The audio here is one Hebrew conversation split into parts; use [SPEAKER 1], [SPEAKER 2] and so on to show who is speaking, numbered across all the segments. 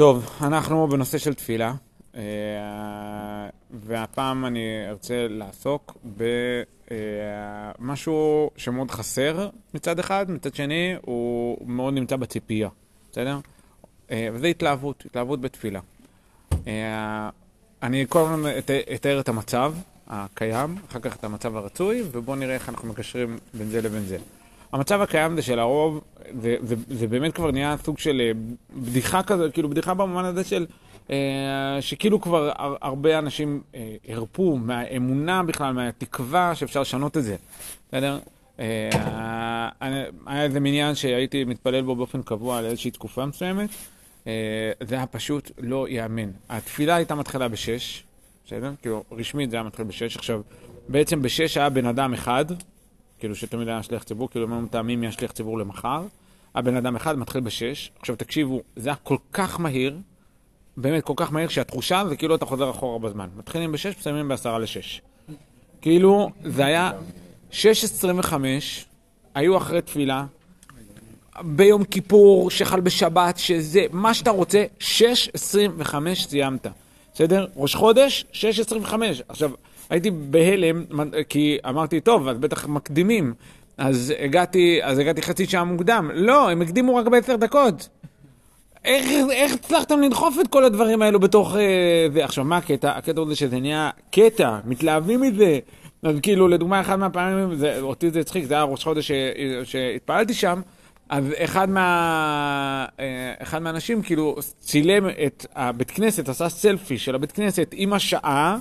[SPEAKER 1] טוב, אנחנו בנושא של תפילה, אה, והפעם אני ארצה לעסוק במשהו שמאוד חסר מצד אחד, מצד שני הוא מאוד נמצא בציפייה, בסדר? אה, וזה התלהבות, התלהבות בתפילה. אה, אני כל הזמן אתאר את המצב הקיים, אחר כך את המצב הרצוי, ובואו נראה איך אנחנו מקשרים בין זה לבין זה. המצב הקיים זה שלרוב, זה, זה, זה באמת כבר נהיה סוג של אה, בדיחה כזה, כאילו בדיחה במובן הזה של אה, שכאילו כבר הרבה אנשים אה, הרפו מהאמונה בכלל, מהתקווה שאפשר לשנות את זה, בסדר? היה איזה מניין שהייתי מתפלל בו באופן קבוע על איזושהי תקופה מסוימת, זה היה פשוט לא ייאמן. התפילה הייתה מתחילה בשש, בסדר? כאילו, רשמית זה היה מתחיל בשש. עכשיו, בעצם בשש היה בן אדם אחד, כאילו שתמיד היה שליח ציבור, כאילו היו מתאמים מי השליח ציבור למחר. הבן אדם אחד מתחיל בשש. עכשיו תקשיבו, זה היה כל כך מהיר, באמת כל כך מהיר, שהתחושה זה כאילו אתה חוזר אחורה בזמן. מתחילים בשש, מסיימים בעשרה לשש. כאילו, זה היה שש עשרים וחמש, היו אחרי תפילה, ביום כיפור, שחל בשבת, שזה, מה שאתה רוצה, שש עשרים וחמש סיימת. בסדר? ראש חודש, שש עשרים וחמש. עכשיו, הייתי בהלם, כי אמרתי, טוב, אז בטח מקדימים. אז הגעתי, אז הגעתי חצי שעה מוקדם. לא, הם הקדימו רק בעשר דקות. איך, איך הצלחתם לדחוף את כל הדברים האלו בתוך אה, זה? עכשיו, מה הקטע? הקטע זה שזה נהיה קטע, מתלהבים מזה. אז כאילו, לדוגמה, אחד מהפעמים, זה, אותי זה הצחיק, זה היה ראש חודש שהתפעלתי שם, אז אחד, מה, אה, אחד מהאנשים כאילו צילם את הבית כנסת, עשה סלפי של הבית כנסת עם השעה.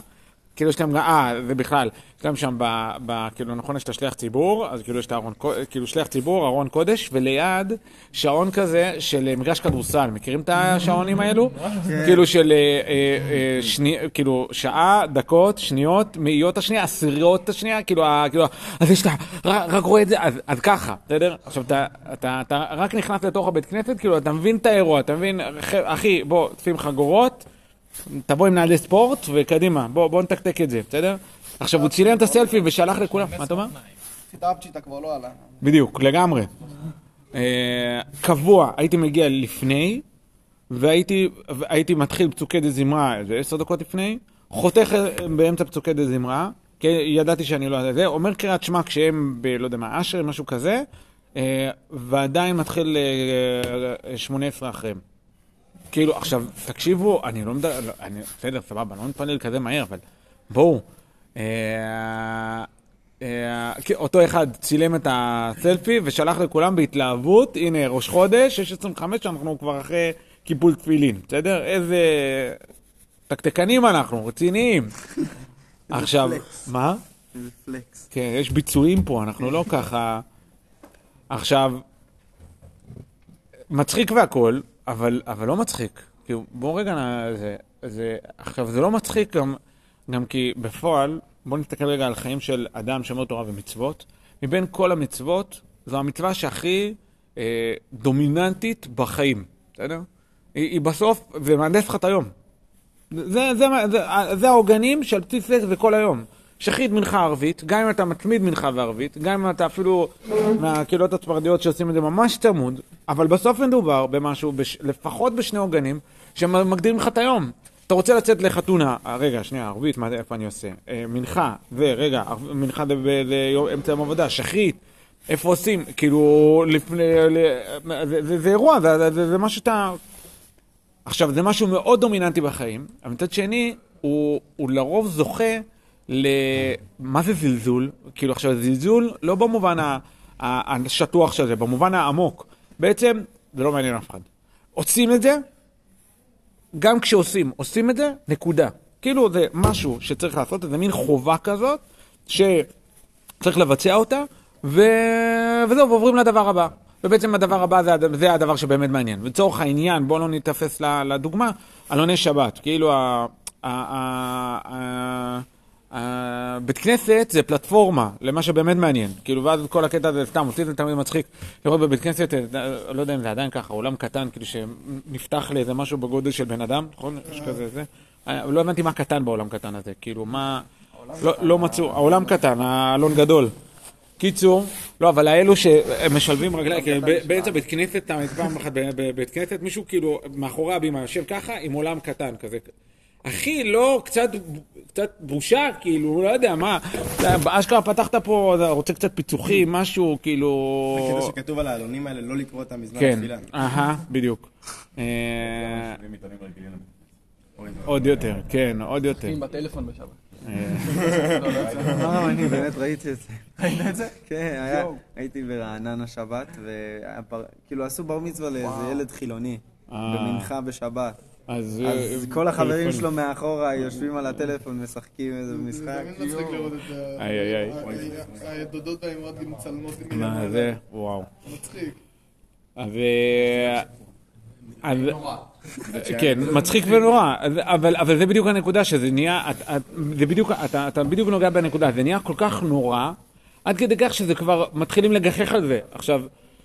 [SPEAKER 1] כאילו יש להם, אה, זה בכלל, יש להם שם, ב, ב, כאילו נכון יש את השליח ציבור, אז כאילו יש את הארון, כאילו שליח ציבור, ארון קודש, וליד שעון כזה של מגרש כדורסל, מכירים את השעונים האלו? כן. כאילו של, אה, אה, שני, כאילו שעה, דקות, שניות, מאיות השנייה, עשיריות השנייה, כאילו, כאילו, אז יש את ה... רק רואה את זה, אז, אז ככה, בסדר? עכשיו אתה, אתה, אתה רק נכנס לתוך הבית כנסת, כאילו אתה מבין את האירוע, אתה מבין, אחי, בוא, תפים חגורות. תבוא עם נעלי ספורט וקדימה, בוא, בוא נתקתק את זה, בסדר? עכשיו, הוא צילם את הסלפי ושלח לכולם, מה אתה אומר?
[SPEAKER 2] פיטאפצ'יטה כבר לא עלה.
[SPEAKER 1] בדיוק, לגמרי. אה, קבוע, הייתי מגיע לפני, והייתי מתחיל פצוקי זמרה איזה עשר דקות לפני, חותך באמצע פצוקי זמרה, כי ידעתי שאני לא יודע זה, אומר קריאת שמע כשהם ב... לא יודע מה, אשר, משהו כזה, אה, ועדיין מתחיל 18 אה, אחריהם. כאילו, עכשיו, תקשיבו, אני לא מדבר, אני, בסדר, סבבה, לא מתפלל כזה מהר, אבל בואו. אה, אה, אותו אחד צילם את הסלפי ושלח לכולם בהתלהבות, הנה, ראש חודש, 6.25, אנחנו כבר אחרי קיפול תפילין, בסדר? איזה תקתקנים אנחנו, רציניים. עכשיו, מה?
[SPEAKER 2] פלקס.
[SPEAKER 1] כן, יש ביצועים פה, אנחנו לא ככה... עכשיו, מצחיק והכול, אבל, אבל לא מצחיק. כאילו, בואו רגע, זה, זה, עכשיו, זה לא מצחיק גם, גם כי בפועל, בואו נסתכל רגע על חיים של אדם שומר תורה ומצוות. מבין כל המצוות, זו המצווה שהכי אה, דומיננטית בחיים, בסדר? היא, היא בסוף, זה מהנדס לך את היום. זה, העוגנים שעל בסיס זה זה כל היום. שחית מנחה ערבית, גם אם אתה מצמיד מנחה וערבית, גם אם אתה אפילו מהקהילות הספרדיות שעושים את זה ממש צמוד, אבל בסוף מדובר במשהו, בש, לפחות בשני עוגנים, שמגדירים לך את היום. אתה רוצה לצאת לחתונה, אה, רגע, שנייה, ערבית, מה, איפה אני עושה? אה, מנחה, ורגע, מנחה באמצע יום עבודה, שחית, איפה עושים? כאילו, לפני, זה, זה, זה אירוע, זה, זה, זה, זה משהו שאתה... עכשיו, זה משהו מאוד דומיננטי בחיים, אבל מצד שני, הוא, הוא לרוב זוכה ל... מה זה זלזול? כאילו עכשיו זלזול לא במובן השטוח של זה, במובן העמוק. בעצם זה לא מעניין אף אחד. עושים את זה, גם כשעושים, עושים את זה, נקודה. כאילו זה משהו שצריך לעשות, זה מין חובה כזאת, שצריך לבצע אותה, ו... וזהו, ועוברים לדבר הבא. ובעצם הדבר הבא זה, זה הדבר שבאמת מעניין. לצורך העניין, בואו לא ניתפס לדוגמה, אלוני שבת. כאילו ה... ה... ה... ה... בית כנסת זה פלטפורמה למה שבאמת מעניין, כאילו ואז כל הקטע הזה סתם, אותי זה תמיד מצחיק לראות בבית כנסת, אה, לא יודע אם זה עדיין ככה, עולם קטן, כאילו שנפתח לאיזה משהו בגודל של בן אדם, נכון? יש כזה זה, אה, לא הבנתי מה קטן בעולם קטן הזה, כאילו מה, לא, לא מצאו, העולם קטן, האלון גדול, קיצור, לא, אבל האלו שמשלבים רגליים, כאילו, ב- באמצע בית כנסת, פעם אחת בבית כנסת, מישהו כאילו מאחורי הבימה יושב ככה, עם עולם קטן כזה. אחי, לא, קצת, קצת בושה, כאילו, לא יודע, מה, אשכרה פתחת פה, רוצה קצת פיצוחים, משהו, כאילו...
[SPEAKER 3] זה קטע שכתוב על העלונים האלה, לא לקרוא אותם בזמן
[SPEAKER 1] כן,
[SPEAKER 3] התפילה.
[SPEAKER 1] אהה, בדיוק. אה, עוד יותר, כן, עוד יותר.
[SPEAKER 2] עם בטלפון בשבת.
[SPEAKER 4] לא, אני באמת ראיתי את זה.
[SPEAKER 2] ראית את זה?
[SPEAKER 4] כן. הייתי ברעננה שבת, וכאילו עשו בר מצווה לאיזה ילד חילוני,
[SPEAKER 1] אה.
[SPEAKER 4] במנחה בשבת.
[SPEAKER 1] אז
[SPEAKER 4] אז
[SPEAKER 1] אה,
[SPEAKER 4] כל החברים. שלו מאחורה יושבים על הטלפון, משחקים איזה משחק.
[SPEAKER 2] תמיד מצחיק לראות את ה...
[SPEAKER 1] איי, איי, איי.
[SPEAKER 2] הדודות והאמרות גם מצלמות
[SPEAKER 1] מה. זה? וואו.
[SPEAKER 2] מצחיק.
[SPEAKER 1] אז... אז... כן, מצחיק ונורא, אבל, אבל זה בדיוק הנקודה, שזה נהיה, את, את, זה בדיוק, אתה, אתה בדיוק נוגע בנקודה, זה נהיה כל כך נורא, עד כדי כך שזה כבר מתחילים לגחך על זה. עכשיו,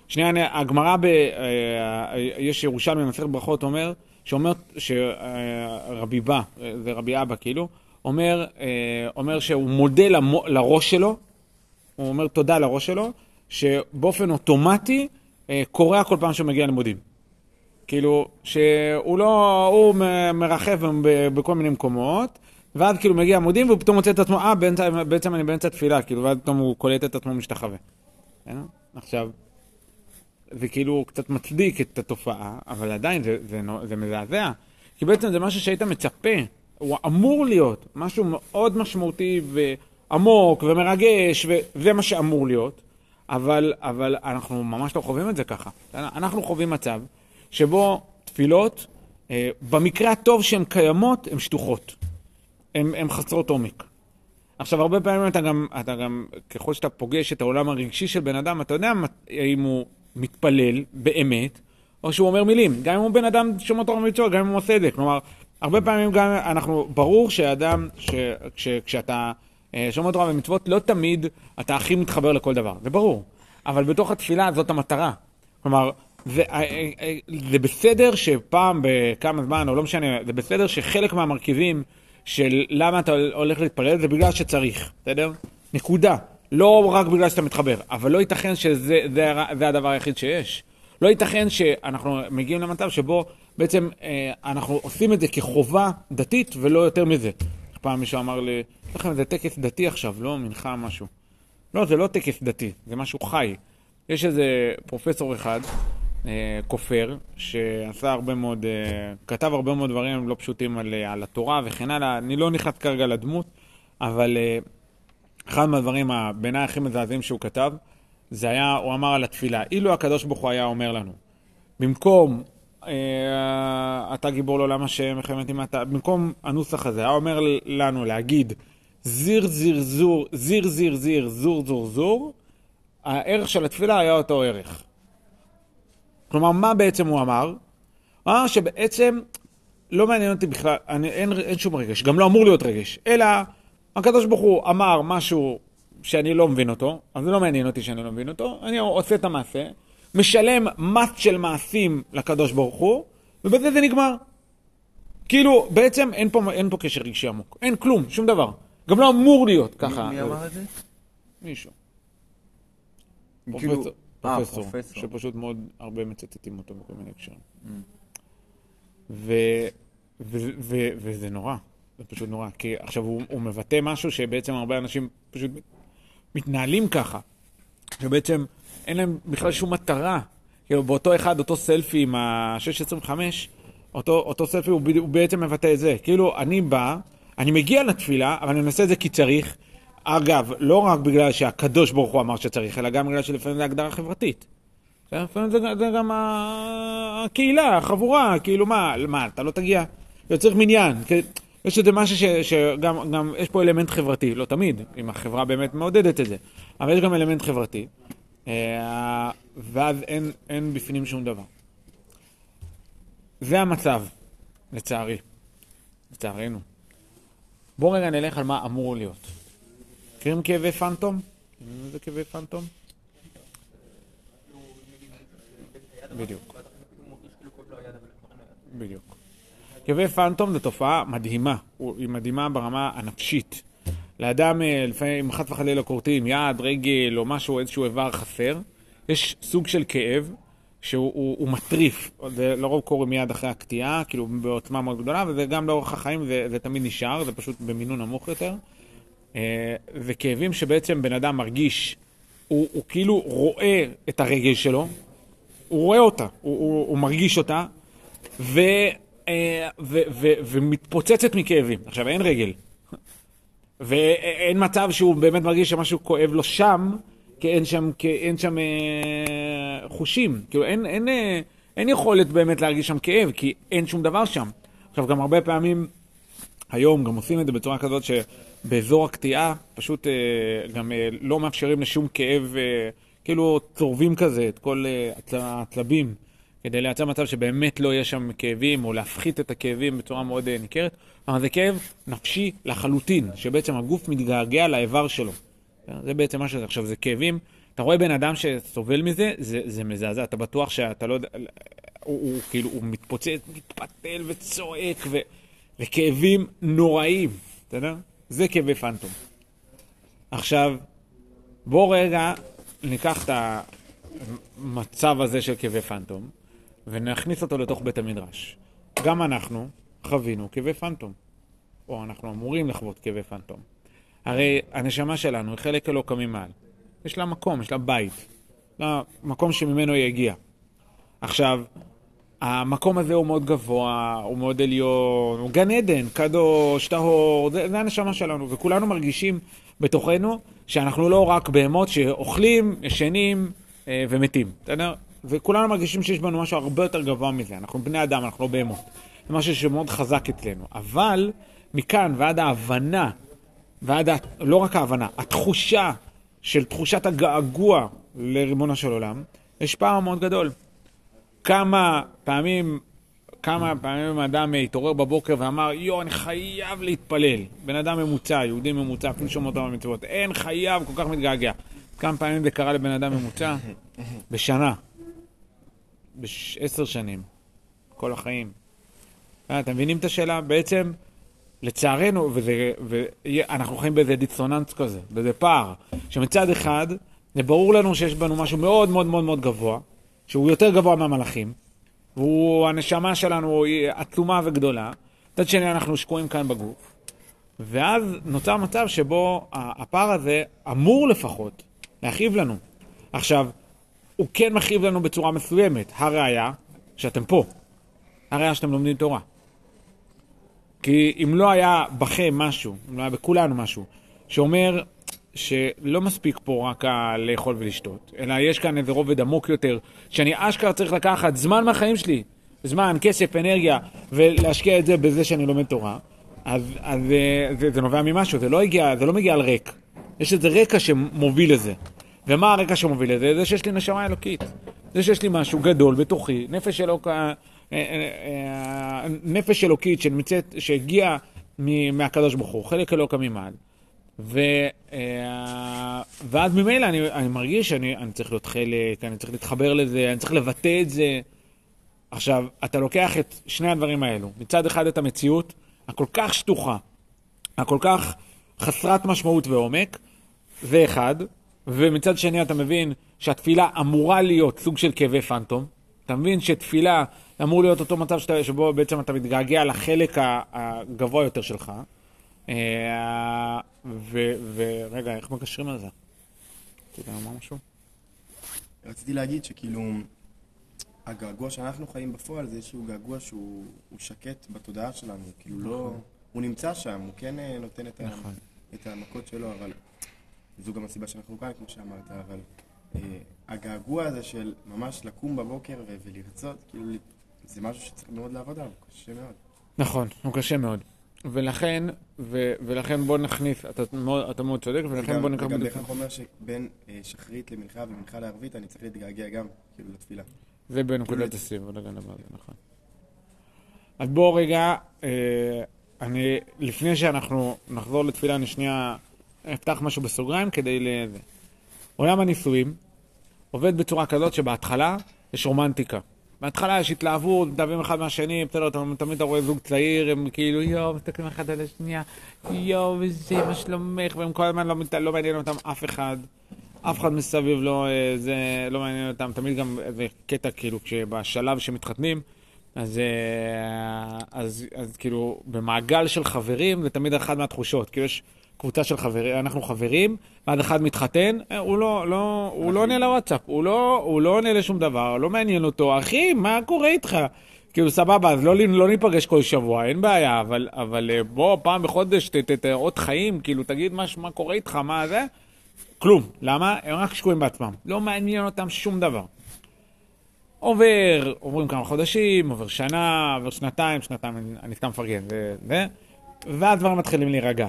[SPEAKER 1] שנייה, אני- הגמרא, ב, אה, יש ירושלמי במסכת ברכות אומר, שאומר, שרבי בא, אה, זה רבי אבא כאילו, אומר, אה, אומר שהוא מודה למו, לראש שלו, הוא אומר תודה לראש שלו, שבאופן אוטומטי אה, קורע כל פעם שהוא מגיע ללימודים. כאילו, שהוא לא, הוא מרחב בכל מיני מקומות, ואז כאילו מגיע עמודים, והוא פתאום מוצא את עצמו, אה, בעצם אני באמצע תפילה, כאילו, ואז פתאום הוא קולט את עצמו משתחווה. עכשיו, זה כאילו קצת מצדיק את התופעה, אבל עדיין זה, זה, זה מזעזע. כי בעצם זה משהו שהיית מצפה, הוא אמור להיות משהו מאוד משמעותי ועמוק ומרגש, וזה מה שאמור להיות, אבל, אבל אנחנו ממש לא חווים את זה ככה. אנחנו חווים מצב שבו תפילות, אה, במקרה הטוב שהן קיימות, הן שטוחות. הן חסרות עומק. עכשיו, הרבה פעמים אתה גם, אתה גם, ככל שאתה פוגש את העולם הרגשי של בן אדם, אתה יודע אם הוא מתפלל באמת, או שהוא אומר מילים. גם אם הוא בן אדם שומר תורה ומצוות, גם אם הוא עושה את זה. כלומר, הרבה פעמים גם אנחנו, ברור שאדם, ש, כש, כשאתה אה, שומר תורה ומצוות, לא תמיד אתה הכי מתחבר לכל דבר, זה ברור. אבל בתוך התפילה זאת המטרה. כלומר, זה, אה, אה, זה בסדר שפעם בכמה זמן, או לא משנה, זה בסדר שחלק מהמרכיבים של למה אתה הולך להתפלל זה בגלל שצריך, בסדר? נקודה. לא רק בגלל שאתה מתחבר, אבל לא ייתכן שזה זה, זה הדבר היחיד שיש. לא ייתכן שאנחנו מגיעים למצב שבו בעצם אה, אנחנו עושים את זה כחובה דתית ולא יותר מזה. פעם מישהו אמר לי, יש לכם איזה טקס דתי עכשיו, לא מנחה משהו. לא, זה לא טקס דתי, זה משהו חי. יש איזה פרופסור אחד, אה, כופר, שעשה הרבה מאוד, אה, כתב הרבה מאוד דברים לא פשוטים על, אה, על התורה וכן הלאה. אני לא נכנס כרגע לדמות, אבל אה, אחד מהדברים בעיניי הכי מזעזעים שהוא כתב, זה היה, הוא אמר על התפילה, אילו הקדוש ברוך הוא היה אומר לנו, במקום אה, אתה גיבור לעולם השם, מלחמת עם אתה, במקום הנוסח הזה, היה אומר לנו להגיד זיר זיר זור, זיר זיר זיר, זור זור זור, הערך של התפילה היה אותו ערך. כלומר, מה בעצם הוא אמר? הוא אמר שבעצם לא מעניין אותי בכלל, אני, אין, אין שום רגש, גם לא אמור להיות רגש, אלא הקדוש ברוך הוא אמר משהו שאני לא מבין אותו, אז זה לא מעניין אותי שאני לא מבין אותו, אני עושה את המעשה, משלם מס של מעשים לקדוש ברוך הוא, ובזה זה נגמר. כאילו, בעצם אין פה, אין פה קשר רגשי עמוק, אין כלום, שום דבר. גם לא אמור להיות ככה.
[SPEAKER 4] מי אמר את זה?
[SPEAKER 1] מישהו.
[SPEAKER 4] כאילו-
[SPEAKER 1] פרופסור,
[SPEAKER 4] אה,
[SPEAKER 1] פרופסור,
[SPEAKER 4] פרופסור.
[SPEAKER 1] שפשוט מאוד הרבה מצטטים אותו בכל מיני הקשרים.
[SPEAKER 4] Mm.
[SPEAKER 1] ו, ו, ו, וזה נורא, זה פשוט נורא. כי עכשיו הוא, הוא מבטא משהו שבעצם הרבה אנשים פשוט מתנהלים ככה. שבעצם אין להם בכלל שום מטרה. כאילו באותו אחד, אותו סלפי עם ה-625, אותו, אותו סלפי הוא, הוא בעצם מבטא את זה. כאילו, אני בא, אני מגיע לתפילה, אבל אני עושה את זה כי צריך. אגב, לא רק בגלל שהקדוש ברוך הוא אמר שצריך, אלא גם בגלל שלפעמים זה הגדרה חברתית. בסדר? לפעמים זה, זה גם הקהילה, החבורה, כאילו מה, מה, אתה לא תגיע? צריך מניין. יש איזה משהו ש, שגם, גם, יש פה אלמנט חברתי, לא תמיד, אם החברה באמת מעודדת את זה, אבל יש גם אלמנט חברתי, אה, ואז אין, אין בפנים שום דבר. זה המצב, לצערי, לצערנו. בואו רגע נלך על מה אמור להיות. מכירים כאבי פנטום? מכירים איזה כאבי פנטום? בדיוק. בדיוק. כאבי פנטום זו תופעה מדהימה, היא מדהימה ברמה הנפשית. לאדם, אה, לפעמים, חס וחלילה כורתים יד, רגל או משהו, איזשהו איבר חסר, יש סוג של כאב שהוא הוא, הוא מטריף. זה לרוב קורה מיד אחרי הקטיעה, כאילו בעוצמה מאוד גדולה, וזה גם לאורך החיים, זה, זה תמיד נשאר, זה פשוט במינון נמוך יותר. אה, וכאבים שבעצם בן אדם מרגיש, הוא, הוא כאילו רואה את הרגל שלו, הוא רואה אותה, הוא, הוא, הוא מרגיש אותה, אה, ו, ומתפוצצת מכאבים. עכשיו, אין רגל, ואין מצב שהוא באמת מרגיש שמשהו כואב לו שם, כי אין שם, כי אין שם אה, חושים. כאילו, אין, אין, אה, אין יכולת באמת להרגיש שם כאב, כי אין שום דבר שם. עכשיו, גם הרבה פעמים, היום גם עושים את זה בצורה כזאת שבאזור הקטיעה, פשוט אה, גם אה, לא מאפשרים לשום כאב, אה, כאילו צורבים כזה את כל אה, הצ- הצלבים, כדי לייצר מצב שבאמת לא יהיה שם כאבים, או להפחית את הכאבים בצורה מאוד אה, ניכרת. אבל זה כאב נפשי לחלוטין, שבעצם הגוף מתגעגע לאיבר שלו. זה בעצם מה שזה. עכשיו, זה כאבים, אתה רואה בן אדם שסובל מזה, זה, זה מזעזע, אתה בטוח שאתה לא יודע, הוא, הוא כאילו, הוא מתפוצץ, מתפתל וצועק, ו, וכאבים נוראים, בסדר? זה כאבי פנטום. עכשיו, בוא רגע ניקח את המצב הזה של כאבי פנטום, ונכניס אותו לתוך בית המדרש. גם אנחנו חווינו כאבי פנטום, או אנחנו אמורים לחוות כאבי פנטום. הרי הנשמה שלנו היא חלק אלוקא ממעל. יש לה מקום, יש לה בית. לה מקום שממנו היא הגיעה. עכשיו, המקום הזה הוא מאוד גבוה, הוא מאוד עליון, הוא גן עדן, קדוש, טהור, זה, זה הנשמה שלנו, וכולנו מרגישים בתוכנו שאנחנו לא רק בהמות שאוכלים, ישנים אה, ומתים, בסדר? וכולנו מרגישים שיש בנו משהו הרבה יותר גבוה מזה, אנחנו בני אדם, אנחנו לא בהמות. זה משהו שמאוד חזק אצלנו. אבל מכאן ועד ההבנה ועד, ה- לא רק ההבנה, התחושה של תחושת הגעגוע לריבונו של עולם, יש פער מאוד גדול. כמה פעמים, כמה פעמים אדם התעורר בבוקר ואמר, יואו, אני חייב להתפלל. בן אדם ממוצע, יהודי ממוצע, אפילו שומע אותו במצוות. אין, חייב, כל כך מתגעגע. כמה פעמים זה קרה לבן אדם ממוצע? בשנה. בעשר שנים. כל החיים. אה, אתם מבינים את השאלה? בעצם, לצערנו, וזה, ואנחנו חיים באיזה דיסוננס כזה, באיזה פער, שמצד אחד, זה ברור לנו שיש בנו משהו מאוד מאוד מאוד מאוד גבוה, שהוא יותר גבוה מהמלאכים, והנשמה שלנו היא עצומה וגדולה, מצד שני אנחנו שקועים כאן בגוף, ואז נוצר מצב שבו הפער הזה אמור לפחות להכאיב לנו. עכשיו, הוא כן מכאיב לנו בצורה מסוימת, הראיה שאתם פה, הראיה שאתם לומדים תורה. כי אם לא היה בכם משהו, אם לא היה בכולנו משהו, שאומר שלא מספיק פה רק לאכול ולשתות, אלא יש כאן איזה רובד עמוק יותר, שאני אשכרה צריך לקחת זמן מהחיים שלי, זמן, כסף, אנרגיה, ולהשקיע את זה בזה שאני לומד תורה, אז, אז אה, זה, זה נובע ממשהו, זה לא, הגיע, זה לא מגיע על ריק. יש איזה רקע שמוביל לזה. ומה הרקע שמוביל לזה? זה שיש לי נשמה אלוקית. זה שיש לי משהו גדול בתוכי, נפש אלוק... אה, אה, אה, נפש אלוקית שנמצאת, שהגיעה מהקדוש ברוך הוא, חלק אלוקא ממעל. ו, ואז ממילא אני, אני מרגיש שאני אני צריך להיות חלק, אני צריך להתחבר לזה, אני צריך לבטא את זה. עכשיו, אתה לוקח את שני הדברים האלו, מצד אחד את המציאות הכל כך שטוחה, הכל כך חסרת משמעות ועומק, זה אחד, ומצד שני אתה מבין שהתפילה אמורה להיות סוג של כאבי פנטום. אתה מבין שתפילה אמור להיות אותו מצב שאתה, שבו בעצם אתה מתגעגע לחלק הגבוה יותר שלך. אה, ורגע, איך מקשרים על זה? אתה יודע לומר משהו?
[SPEAKER 3] רציתי להגיד שכאילו, הגעגוע שאנחנו חיים בפועל זה איזשהו געגוע שהוא הוא שקט בתודעה שלנו, כאילו לא... הוא נמצא שם, הוא כן אה, נותן
[SPEAKER 1] נכון.
[SPEAKER 3] את המכות שלו, אבל זו גם הסיבה שאנחנו כאן, כמו שאמרת, אבל אה, הגעגוע הזה של ממש לקום בבוקר ו- ולרצות, כאילו, זה משהו שצריך מאוד לעבוד עליו, קשה מאוד.
[SPEAKER 1] נכון, הוא קשה מאוד. ולכן, ו- ולכן בוא נכניס, אתה מאוד, אתה מאוד צודק, ולכן
[SPEAKER 3] וגם-
[SPEAKER 1] בוא ניקח
[SPEAKER 3] וגם. בהכרח אומר שבין אה, שחרית למנחה ומנחה לערבית, אני צריך להתגעגע גם, כאילו, לתפילה.
[SPEAKER 1] זה בנקודת הסיב, על זה, נכון. אז בוא רגע, אה, אני, לפני שאנחנו נחזור לתפילה, אני שנייה אפתח משהו בסוגריים כדי לזה. עולם הנישואים עובד בצורה כזאת שבהתחלה יש רומנטיקה. בהתחלה יש התלהבות, מדברים אחד מהשני, אתה- תמיד אתה רואה זוג צעיר, הם כאילו, יואו, מסתכלים אחד על השנייה, יואו, וזה, מה שלומך, והם כל הזמן לא, לא מעניין אותם אף אחד. אף אחד מסביב לא, אה, זה, לא מעניין אותם, תמיד גם איזה קטע, כאילו, כשבשלב שמתחתנים, אז, אה, אז, אז כאילו, במעגל של חברים, זה תמיד אחת מהתחושות. כאילו, יש קבוצה של חברים, אנחנו חברים, ואז אחד מתחתן, אה, הוא לא, לא, הוא לא עונה לוואטסאפ, הוא לא, הוא לא עונה לשום דבר, לא מעניין אותו. אחי, מה קורה איתך? כאילו, סבבה, אז לא, לא ניפגש כל שבוע, אין בעיה, אבל, אבל אה, בוא, פעם בחודש, תראות חיים, כאילו, תגיד מה, מה קורה איתך, מה זה? כלום. למה? הם רק שקועים בעצמם. לא מעניין אותם שום דבר. עובר, עוברים כמה חודשים, עובר שנה, עובר שנתיים, שנתיים, אני, אני סתם מפרגן. ו... ואז דברים מתחילים להירגע.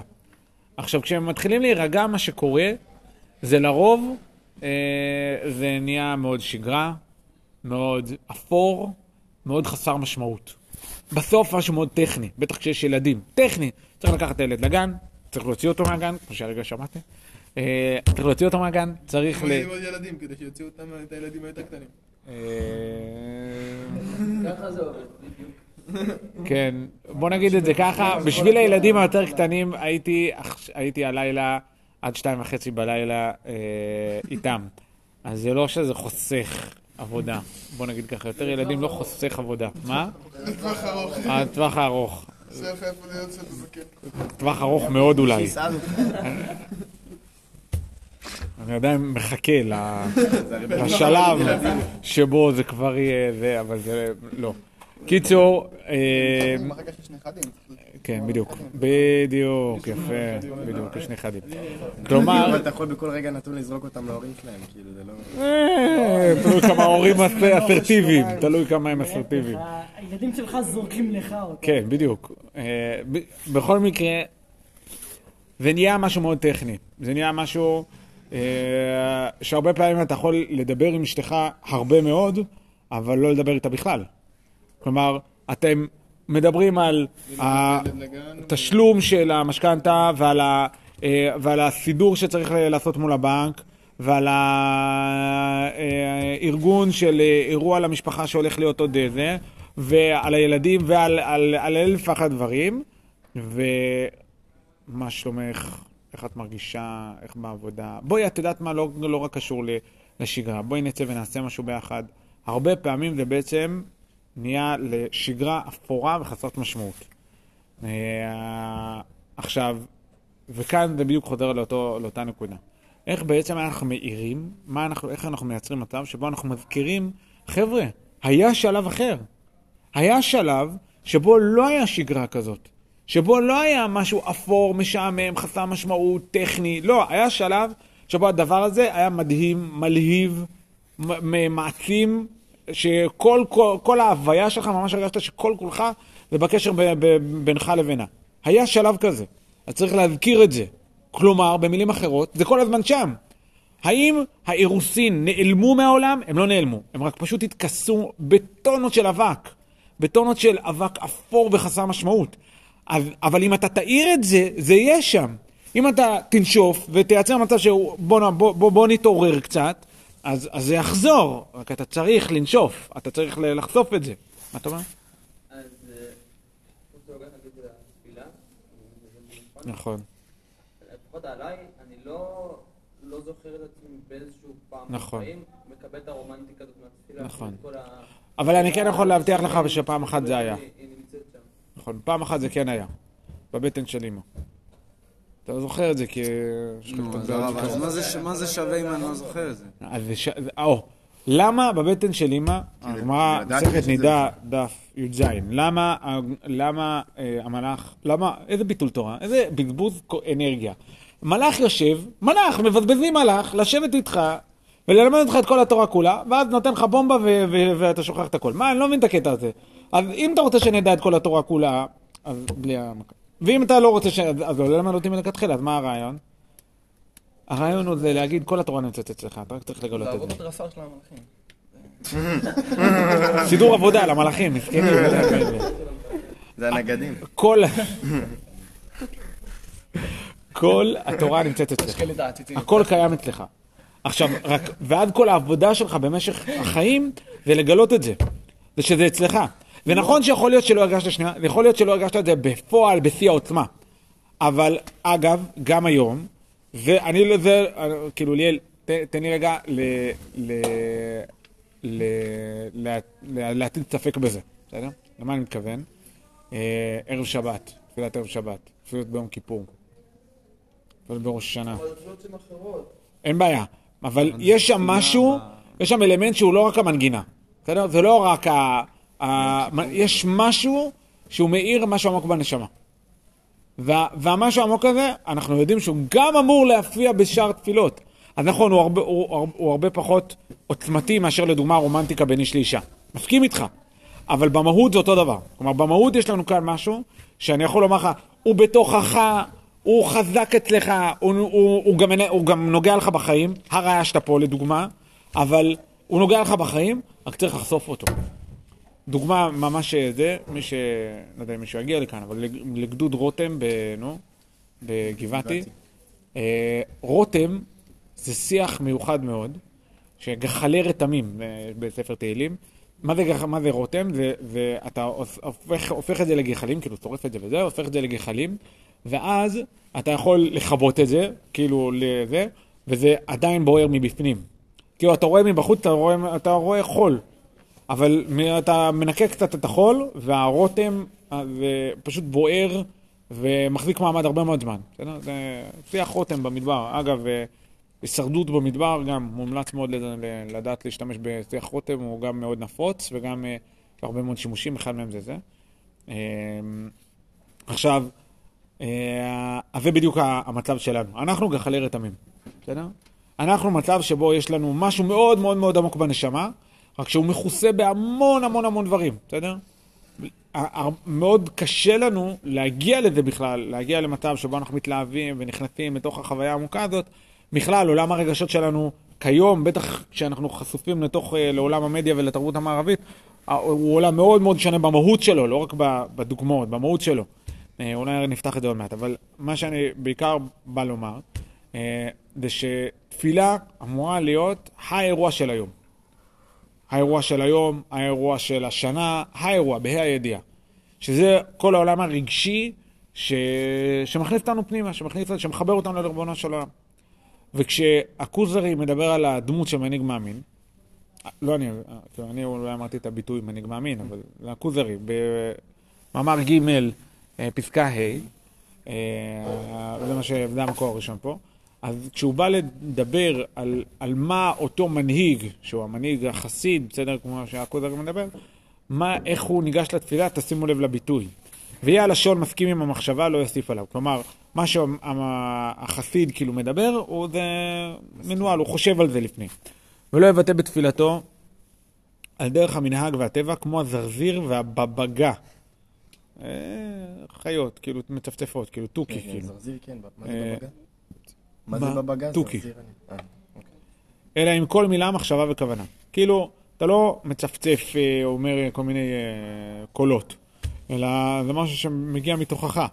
[SPEAKER 1] עכשיו, כשהם מתחילים להירגע, מה שקורה, זה לרוב, אה, זה נהיה מאוד שגרה, מאוד אפור, מאוד חסר משמעות. בסוף משהו מאוד טכני, בטח כשיש ילדים. טכני. צריך לקחת את הילד לגן, צריך להוציא אותו מהגן, כמו שהרגע שמעתי. אה, צריך להוציא אותו מהגן, צריך ל...
[SPEAKER 2] עוד ילדים, כדי שיוציאו אותם, את הילדים היותר קטנים.
[SPEAKER 1] אה,
[SPEAKER 5] ככה זה עובד.
[SPEAKER 1] כן, בוא נגיד את זה ככה, בשביל הילדים היותר קטנים הייתי, הייתי הלילה עד שתיים וחצי בלילה אה, איתם. אז זה לא שזה חוסך עבודה, בוא נגיד ככה, יותר ילדים לא חוסך עבודה. מה?
[SPEAKER 2] לטווח ארוך.
[SPEAKER 1] הטווח הארוך.
[SPEAKER 2] זקן.
[SPEAKER 1] טווח ארוך מאוד אולי. אני עדיין מחכה לשלב שבו זה כבר יהיה זה, אבל זה לא. קיצור, אה. כן, בדיוק. בדיוק, יפה, בדיוק, יש נכדים. כלומר,
[SPEAKER 3] אבל אתה יכול בכל רגע נתון לזרוק אותם להורים שלהם, כאילו, זה לא...
[SPEAKER 1] אה, תלוי כמה ההורים אס- אסרטיביים, תלוי כמה הם אסרטיביים.
[SPEAKER 6] הילדים שלך זורקים לך אותו.
[SPEAKER 1] כן, בדיוק. אה, בכל מקרה, זה נהיה משהו מאוד טכני. זה נהיה משהו שהרבה פעמים אתה יכול לדבר עם אשתך הרבה מאוד, אבל לא לדבר איתה בכלל. כלומר, אתם מדברים על התשלום של המשכנתה ועל, ה, אה, ועל הסידור שצריך לעשות מול הבנק. ועל הארגון של אה, אירוע למשפחה שהולך להיות עוד איזה, ועל הילדים ועל על, על אלף ואחת דברים, ומה שלומך, איך את מרגישה, איך בעבודה. בואי, את יודעת מה, לא, לא רק קשור לשגרה, בואי נצא ונעשה משהו ביחד. הרבה פעמים זה בעצם נהיה לשגרה אפורה וחסרת משמעות. אה, עכשיו, וכאן זה בדיוק חוזר לאותו, לאותה נקודה. איך בעצם אנחנו מאירים, מה אנחנו, איך אנחנו מייצרים מצב שבו אנחנו מזכירים, חבר'ה, היה שלב אחר. היה שלב שבו לא היה שגרה כזאת. שבו לא היה משהו אפור, משעמם, חסר משמעות, טכני. לא, היה שלב שבו הדבר הזה היה מדהים, מלהיב, מעצים, שכל כל, כל ההוויה שלך, ממש הרגשת שכל כולך זה בקשר ב, ב, בינך לבינה. היה שלב כזה. אז צריך להזכיר את זה. כלומר, במילים אחרות, זה כל הזמן שם. האם האירוסין נעלמו מהעולם? הם לא נעלמו. הם רק פשוט התכסו בטונות של אבק. בטונות של אבק אפור וחסר משמעות. אז, אבל אם אתה תאיר את זה, זה יהיה שם. אם אתה תנשוף ותייצר מצב שהוא, בוא, נ- בוא, בוא, בוא נתעורר קצת, אז, אז זה יחזור. רק אתה צריך לנשוף, אתה צריך לחשוף את זה. מה אתה אומר?
[SPEAKER 5] נכון. לפחות עליי, אני לא לא זוכר את עצמי באיזשהו פעם
[SPEAKER 1] נכון.
[SPEAKER 5] בחיים, מקבל את הרומנטיקה הזאת מהתפילה.
[SPEAKER 1] נכון. אבל אני כן יכול להבטיח לך שפעם אחת זה היה.
[SPEAKER 5] היא נמצאת שם.
[SPEAKER 1] נכון, פעם אחת זה כן היה. בבטן של אמא. אתה זוכר את זה כי...
[SPEAKER 4] נו, אז הרב. מה זה- שווה אם אני לא זוכר את זה?
[SPEAKER 1] או, למה בבטן של אמא, הגמרא,
[SPEAKER 3] ידעתי
[SPEAKER 1] מסכת נידה, דף י"ז, למה, למה אה, המלאך, למה, איזה ביטול תורה, איזה בזבוז אנרגיה. מלאך יושב, מלאך, מבזבזים מלאך, לשבת איתך וללמד אותך את כל התורה כולה, ואז נותן לך בומבה ואתה שוכח את הכל. מה, אני לא מבין את הקטע הזה. אז אם אתה רוצה שנדע את כל התורה כולה, אז בלי המכה. ואם אתה לא רוצה ש... אז לא ללמד אותי מלכתחילה, אז מה הרעיון? הרעיון הוא זה להגיד, כל התורה נמצאת אצלך, אתה רק צריך לגלות את
[SPEAKER 2] לעבוד
[SPEAKER 1] זה.
[SPEAKER 2] בדרסר של המלאכים.
[SPEAKER 1] סידור עבודה למלאכים, מסכנים.
[SPEAKER 3] זה הנגדים.
[SPEAKER 1] כל... כל התורה נמצאת אצלך.
[SPEAKER 2] את.
[SPEAKER 1] הכל קיים אצלך. עכשיו, רק, ועד כל העבודה שלך במשך החיים זה לגלות את זה. זה שזה אצלך. זה נכון שיכול להיות שלא הרגשת שנייה, זה יכול להיות שלא הרגשת את זה בפועל, בשיא העוצמה. אבל אגב, גם היום, ואני לזה, כאילו ליאל, תן לי רגע ל... ל... ל... לה- לה- להטיל ספק בזה, בסדר? למה אני מתכוון? אה, ערב שבת, תפילת ערב שבת, תפילות ביום כיפור, תפילות בראש השנה. אין בעיה, אבל יש שם משהו, יש שם אלמנט שהוא לא רק המנגינה, בסדר? זה לא רק ה... יש משהו שהוא מאיר משהו עמוק בנשמה. וה... והמשהו העמוק הזה, אנחנו יודעים שהוא גם אמור להופיע בשאר תפילות. אז נכון, הוא הרבה, הוא, הוא, הוא הרבה פחות עוצמתי מאשר לדוגמה רומנטיקה בין איש לאישה. מסכים איתך. אבל במהות זה אותו דבר. כלומר, במהות יש לנו כאן משהו שאני יכול לומר לך, הוא בתוכך, הוא חזק אצלך, הוא, הוא, הוא, גם, הוא גם נוגע לך בחיים, הראיה שאתה פה לדוגמה, אבל הוא נוגע לך בחיים, רק צריך לחשוף אותו. דוגמה ממש זה, מי ש... לא יודע אם מישהו יגיע לכאן, אבל לג- לגדוד רותם, ב... נו, בגבעתי. אה, רותם זה שיח מיוחד מאוד, שגחלי רתמים אה, בספר תהילים. מה זה, גח- מה זה רותם? זה, זה, אתה הופך, הופך את זה לגחלים, כאילו שורף את זה וזה, הופך את זה לגחלים, ואז אתה יכול לכבות את זה, כאילו לזה, וזה עדיין בוער מבפנים. כאילו, אתה רואה מבחוץ, אתה רואה, אתה רואה חול. אבל אתה מנקה קצת את החול, והרותם אה, פשוט בוער ומחזיק מעמד הרבה מאוד זמן. זה שיח רותם במדבר. אגב, אה, הישרדות במדבר גם מומלץ מאוד לדעת להשתמש בשיח רותם, הוא גם מאוד נפוץ וגם אה, הרבה מאוד שימושים, אחד מהם זה זה. אה, עכשיו, אה, אז זה בדיוק המצב שלנו. אנחנו גחלי רתמים, בסדר? אנחנו מצב שבו יש לנו משהו מאוד מאוד מאוד עמוק בנשמה, רק שהוא מכוסה בהמון המון המון דברים, בסדר? מאוד קשה לנו להגיע לזה בכלל, להגיע למצב שבו אנחנו מתלהבים ונכנסים לתוך החוויה העמוקה הזאת. בכלל, עולם הרגשות שלנו כיום, בטח כשאנחנו חשופים לתוך, אה, לעולם המדיה ולתרבות המערבית, הוא עולם מאוד מאוד שונה במהות שלו, לא רק בדוגמאות, במהות שלו. אה, אולי נפתח את זה עוד מעט, אבל מה שאני בעיקר בא לומר, אה, זה שתפילה אמורה להיות האירוע של היום. האירוע של היום, האירוע של השנה, האירוע, בה"א הידיעה. שזה כל העולם הרגשי ש... שמכניס אותנו פנימה, שמכניס, שמחבר אותנו לריבונו של עולם. וכשהכוזרי מדבר על הדמות של מנהיג מאמין, לא אני, כאילו, אני אולי אמרתי את הביטוי מנהיג מאמין, אבל זה הכוזרי, במאמר ג' אה, פסקה ה', אה, זה מה ש... זה המקור הראשון פה. אז כשהוא בא לדבר על, על מה אותו מנהיג, שהוא המנהיג החסיד, בסדר, כמו שהכוזרי מדבר, מה, איך הוא ניגש לתפילה, תשימו לב לביטוי. ויהיה הלשון מסכים עם המחשבה, לא יוסיף עליו. כלומר, מה שהחסיד כאילו מדבר, הוא זה מנוהל, הוא חושב על זה לפני. ולא יבטא בתפילתו על דרך המנהג והטבע, כמו הזרזיר והבבגה. אה, חיות, כאילו מצפצפות, כאילו תוכי,
[SPEAKER 3] כן, כן,
[SPEAKER 1] כאילו.
[SPEAKER 3] זרזיר כן, מה
[SPEAKER 1] אה,
[SPEAKER 3] זה בבגה? מה זה בבגה?
[SPEAKER 1] תוכי.
[SPEAKER 3] אה,
[SPEAKER 1] אלא עם כל מילה, מחשבה וכוונה. כאילו, אתה לא מצפצף אה, או אומר כל מיני אה, קולות, אלא זה משהו שמגיע מתוכך.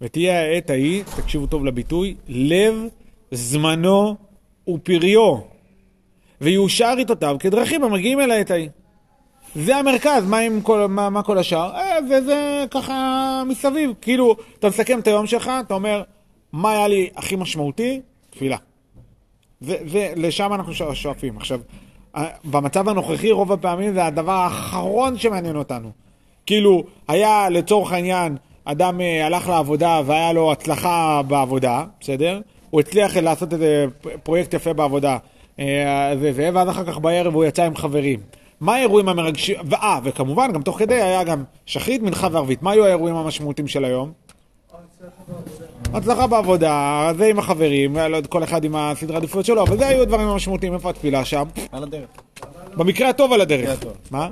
[SPEAKER 1] ותהיה העת ההיא, תקשיבו טוב לביטוי, לב, זמנו ופריו, ויאושר עיתותיו כדרכים המגיעים אל העת ההיא. זה המרכז, מה, עם כל, מה, מה כל השאר? אה, וזה ככה מסביב. כאילו, אתה מסכם את היום שלך, אתה אומר, מה היה לי הכי משמעותי? תפילה. ולשם אנחנו שואפ- שואפים. עכשיו, ה- במצב הנוכחי רוב הפעמים זה הדבר האחרון שמעניין אותנו. כאילו, היה לצורך העניין, אדם אה, הלך לעבודה והיה לו הצלחה בעבודה, בסדר? הוא הצליח לעשות איזה פרויקט יפה בעבודה, אה, זה, זה, ואז אחר כך בערב הוא יצא עם חברים. מה האירועים המרגשים? ואה, וכמובן, גם תוך כדי היה גם שחרית, מנחה וערבית. מה היו האירועים המשמעותיים של היום? הצלחה בעבודה, זה עם החברים, לא יודע, כל אחד עם הסדרי העדיפויות שלו, אבל זה היו הדברים המשמעותיים, איפה התפילה שם?
[SPEAKER 3] על הדרך.
[SPEAKER 1] במקרה הטוב על הדרך. מה?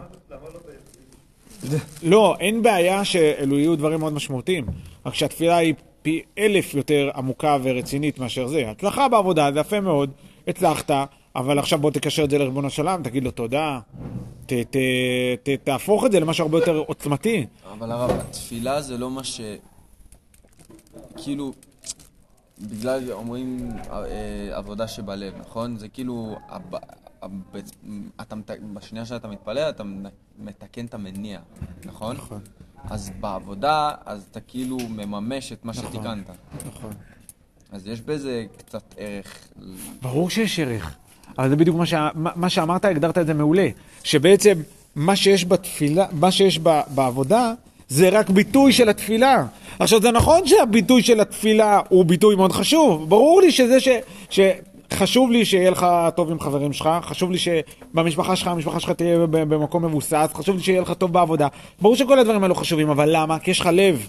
[SPEAKER 1] לא, אין בעיה שאלו יהיו דברים מאוד משמעותיים, רק שהתפילה היא פי אלף יותר עמוקה ורצינית מאשר זה. הצלחה בעבודה, זה יפה מאוד, הצלחת, אבל עכשיו בוא תקשר את זה לריבונו של עולם, תגיד לו תודה, ת, ת, ת, תהפוך את זה למשהו הרבה יותר עוצמתי.
[SPEAKER 7] אבל הרב, התפילה זה לא מה ש... כאילו, בגלל אומרים אה, עבודה שבלב, נכון? זה כאילו, הב- הב- אתה, בשנייה שאתה מתפלל, אתה מתקן את המניע, נכון? נכון. אז בעבודה, אז אתה כאילו מממש את מה
[SPEAKER 1] נכון.
[SPEAKER 7] שתיקנת.
[SPEAKER 1] נכון.
[SPEAKER 7] אז יש בזה קצת ערך.
[SPEAKER 1] ברור שיש ערך. אבל זה בדיוק מה, מה, מה שאמרת, הגדרת את זה מעולה. שבעצם מה שיש בתפילה, מה שיש ב, בעבודה, זה רק ביטוי של התפילה. עכשיו, זה נכון שהביטוי של התפילה הוא ביטוי מאוד חשוב. ברור לי שזה ש... ש חשוב לי שיהיה לך טוב עם חברים שלך, חשוב לי שבמשפחה שלך, המשפחה שלך תהיה במקום מבוסס, חשוב לי שיהיה לך טוב בעבודה. ברור שכל הדברים האלו חשובים, אבל למה? כי יש לך לב.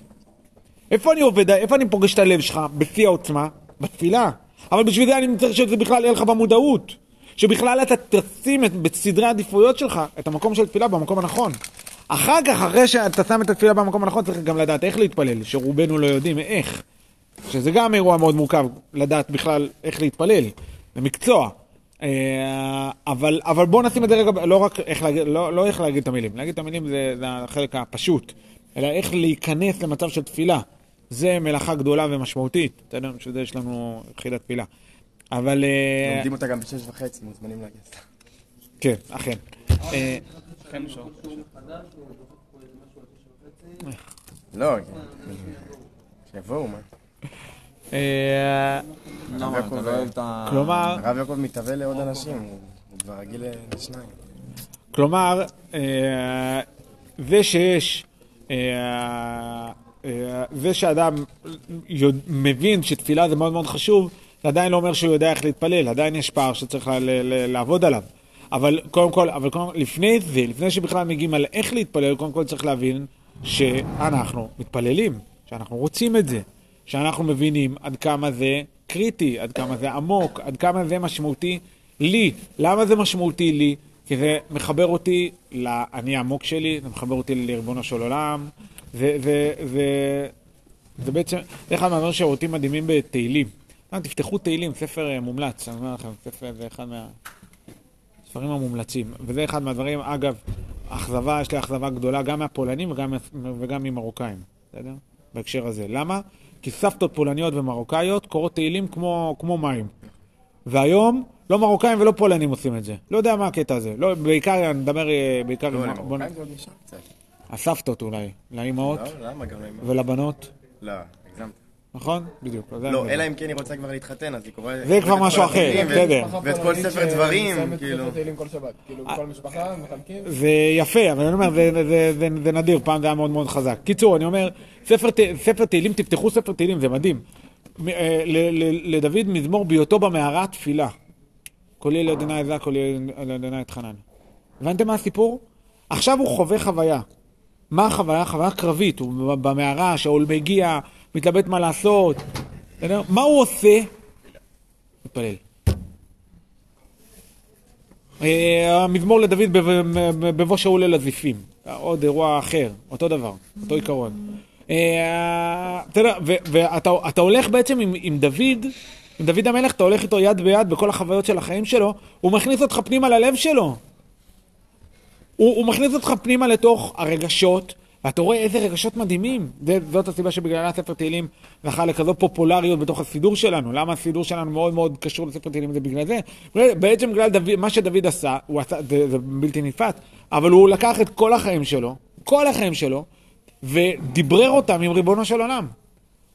[SPEAKER 1] איפה אני עובד, איפה אני פוגש את הלב שלך? בשיא העוצמה? בתפילה. אבל בשביל זה אני צריך שזה בכלל יהיה לך במודעות. שבכלל אתה תשים את, בסדרי העדיפויות שלך את המקום של תפילה במקום הנכון. אחר כך, אחרי שאתה שם את התפילה במקום הנכון, צריך גם לדעת איך להתפלל, שרובנו לא יודעים איך. שזה גם אירוע מאוד מורכב, לדעת בכלל איך להתפלל. זה מקצוע. אה, אבל, אבל בואו נשים את זה רגע, לא רק איך להגיד, לא, לא איך להגיד את המילים, להגיד את המילים זה, זה החלק הפשוט, אלא איך להיכנס למצב של תפילה. זה מלאכה גדולה ומשמעותית, בסדר? בשביל זה יש לנו יחידת תפילה. אבל... אה,
[SPEAKER 3] לומדים אותה גם בשש וחצי, מוזמנים להגיע.
[SPEAKER 1] כן, אכן. אה,
[SPEAKER 3] לא, שיבואו, מה?
[SPEAKER 1] אה,
[SPEAKER 7] לא אוהב את ה...
[SPEAKER 1] כלומר,
[SPEAKER 3] הרב יעקב מתהווה לעוד אנשים, הוא כבר רגיל לשניים.
[SPEAKER 1] כלומר, אה, זה שיש, אה, אה, זה שאדם מבין שתפילה זה מאוד מאוד חשוב, זה עדיין לא אומר שהוא יודע איך להתפלל, עדיין יש פער שצריך לעבוד עליו. אבל קודם כל, אבל קודם לפני זה, לפני שבכלל מגיעים על איך להתפלל, קודם כל צריך להבין שאנחנו מתפללים, שאנחנו רוצים את זה, שאנחנו מבינים עד כמה זה קריטי, עד כמה זה עמוק, עד כמה זה משמעותי לי. למה זה משמעותי לי? כי זה מחבר אותי לאני העמוק שלי, זה מחבר אותי לריבונו של עולם, זה, זה, זה, זה בעצם, זה אחד מהדברים שאותי מדהימים בתהילים. תפתחו תהילים, ספר אה, מומלץ, אני אומר לכם, ספר זה אחד מהספרים המומלצים. וזה אחד מהדברים, אגב, אכזבה, יש לי אכזבה גדולה גם מהפולנים וגם, וגם ממרוקאים, בסדר? בהקשר הזה. למה? כי סבתות פולניות ומרוקאיות קוראות תהילים כמו, כמו מים. והיום, לא מרוקאים ולא פולנים עושים את זה. לא יודע מה הקטע הזה. לא, בעיקר, אני מדבר אה, בעיקר
[SPEAKER 3] לא, למרוקאים זה עוד נשאר קצת.
[SPEAKER 1] הסבתות אולי, לאימהות
[SPEAKER 3] לא, למה גם לאמא?
[SPEAKER 1] ולבנות,
[SPEAKER 3] לא.
[SPEAKER 1] נכון? בדיוק. זה
[SPEAKER 3] לא. אלא אם כן היא רוצה כבר להתחתן, אז היא קוראת...
[SPEAKER 1] זה כבר משהו
[SPEAKER 3] כל
[SPEAKER 1] אחר, בסדר.
[SPEAKER 3] ואת- כל ספר דברים, כאילו.
[SPEAKER 2] ספר תהילים כל שבת. כאילו, כל משפחה מחלקים.
[SPEAKER 1] זה יפה, אבל אני אומר, זה, זה, זה, זה, זה נדיר, פעם זה היה מאוד מאוד חזק. קיצור, אני אומר, ספר, תהילים, תפתחו ספר תהילים, זה מדהים. אה, ל- ל- לדוד מזמור בהיותו במערה תפילה. קולי לאדוני עזה, קולי לאדוני אתחנן. הבנתם מה הסיפור? עכשיו הוא חווה חוויה. מה החוויה? חוויה קרבית, הוא במערה, שאול מגיע, מתלבט מה לעשות. מה הוא עושה? מתפלל. אה, המזמור לדוד בב- בבוא שאול אל הזיפים. עוד אירוע אחר, אותו דבר, אותו עיקרון. אה, ואתה אתה הולך בעצם עם, דוד, עם דוד המלך, אתה הולך איתו יד ביד בכל החוויות של החיים שלו, הוא מכניס אותך פנימה ללב שלו. הוא מכניס אותך פנימה לתוך הרגשות, ואתה רואה איזה רגשות מדהימים. זה, זאת הסיבה שבגללה ספר תהילים זכה לכזו פופולריות בתוך הסידור שלנו. למה הסידור שלנו מאוד מאוד קשור לספר תהילים? זה בגלל זה. בעצם בגלל דוד, מה שדוד עשה, הוא עשה, זה, זה בלתי נתפס, אבל הוא לקח את כל החיים שלו, כל החיים שלו, ודיברר אותם עם ריבונו של עולם.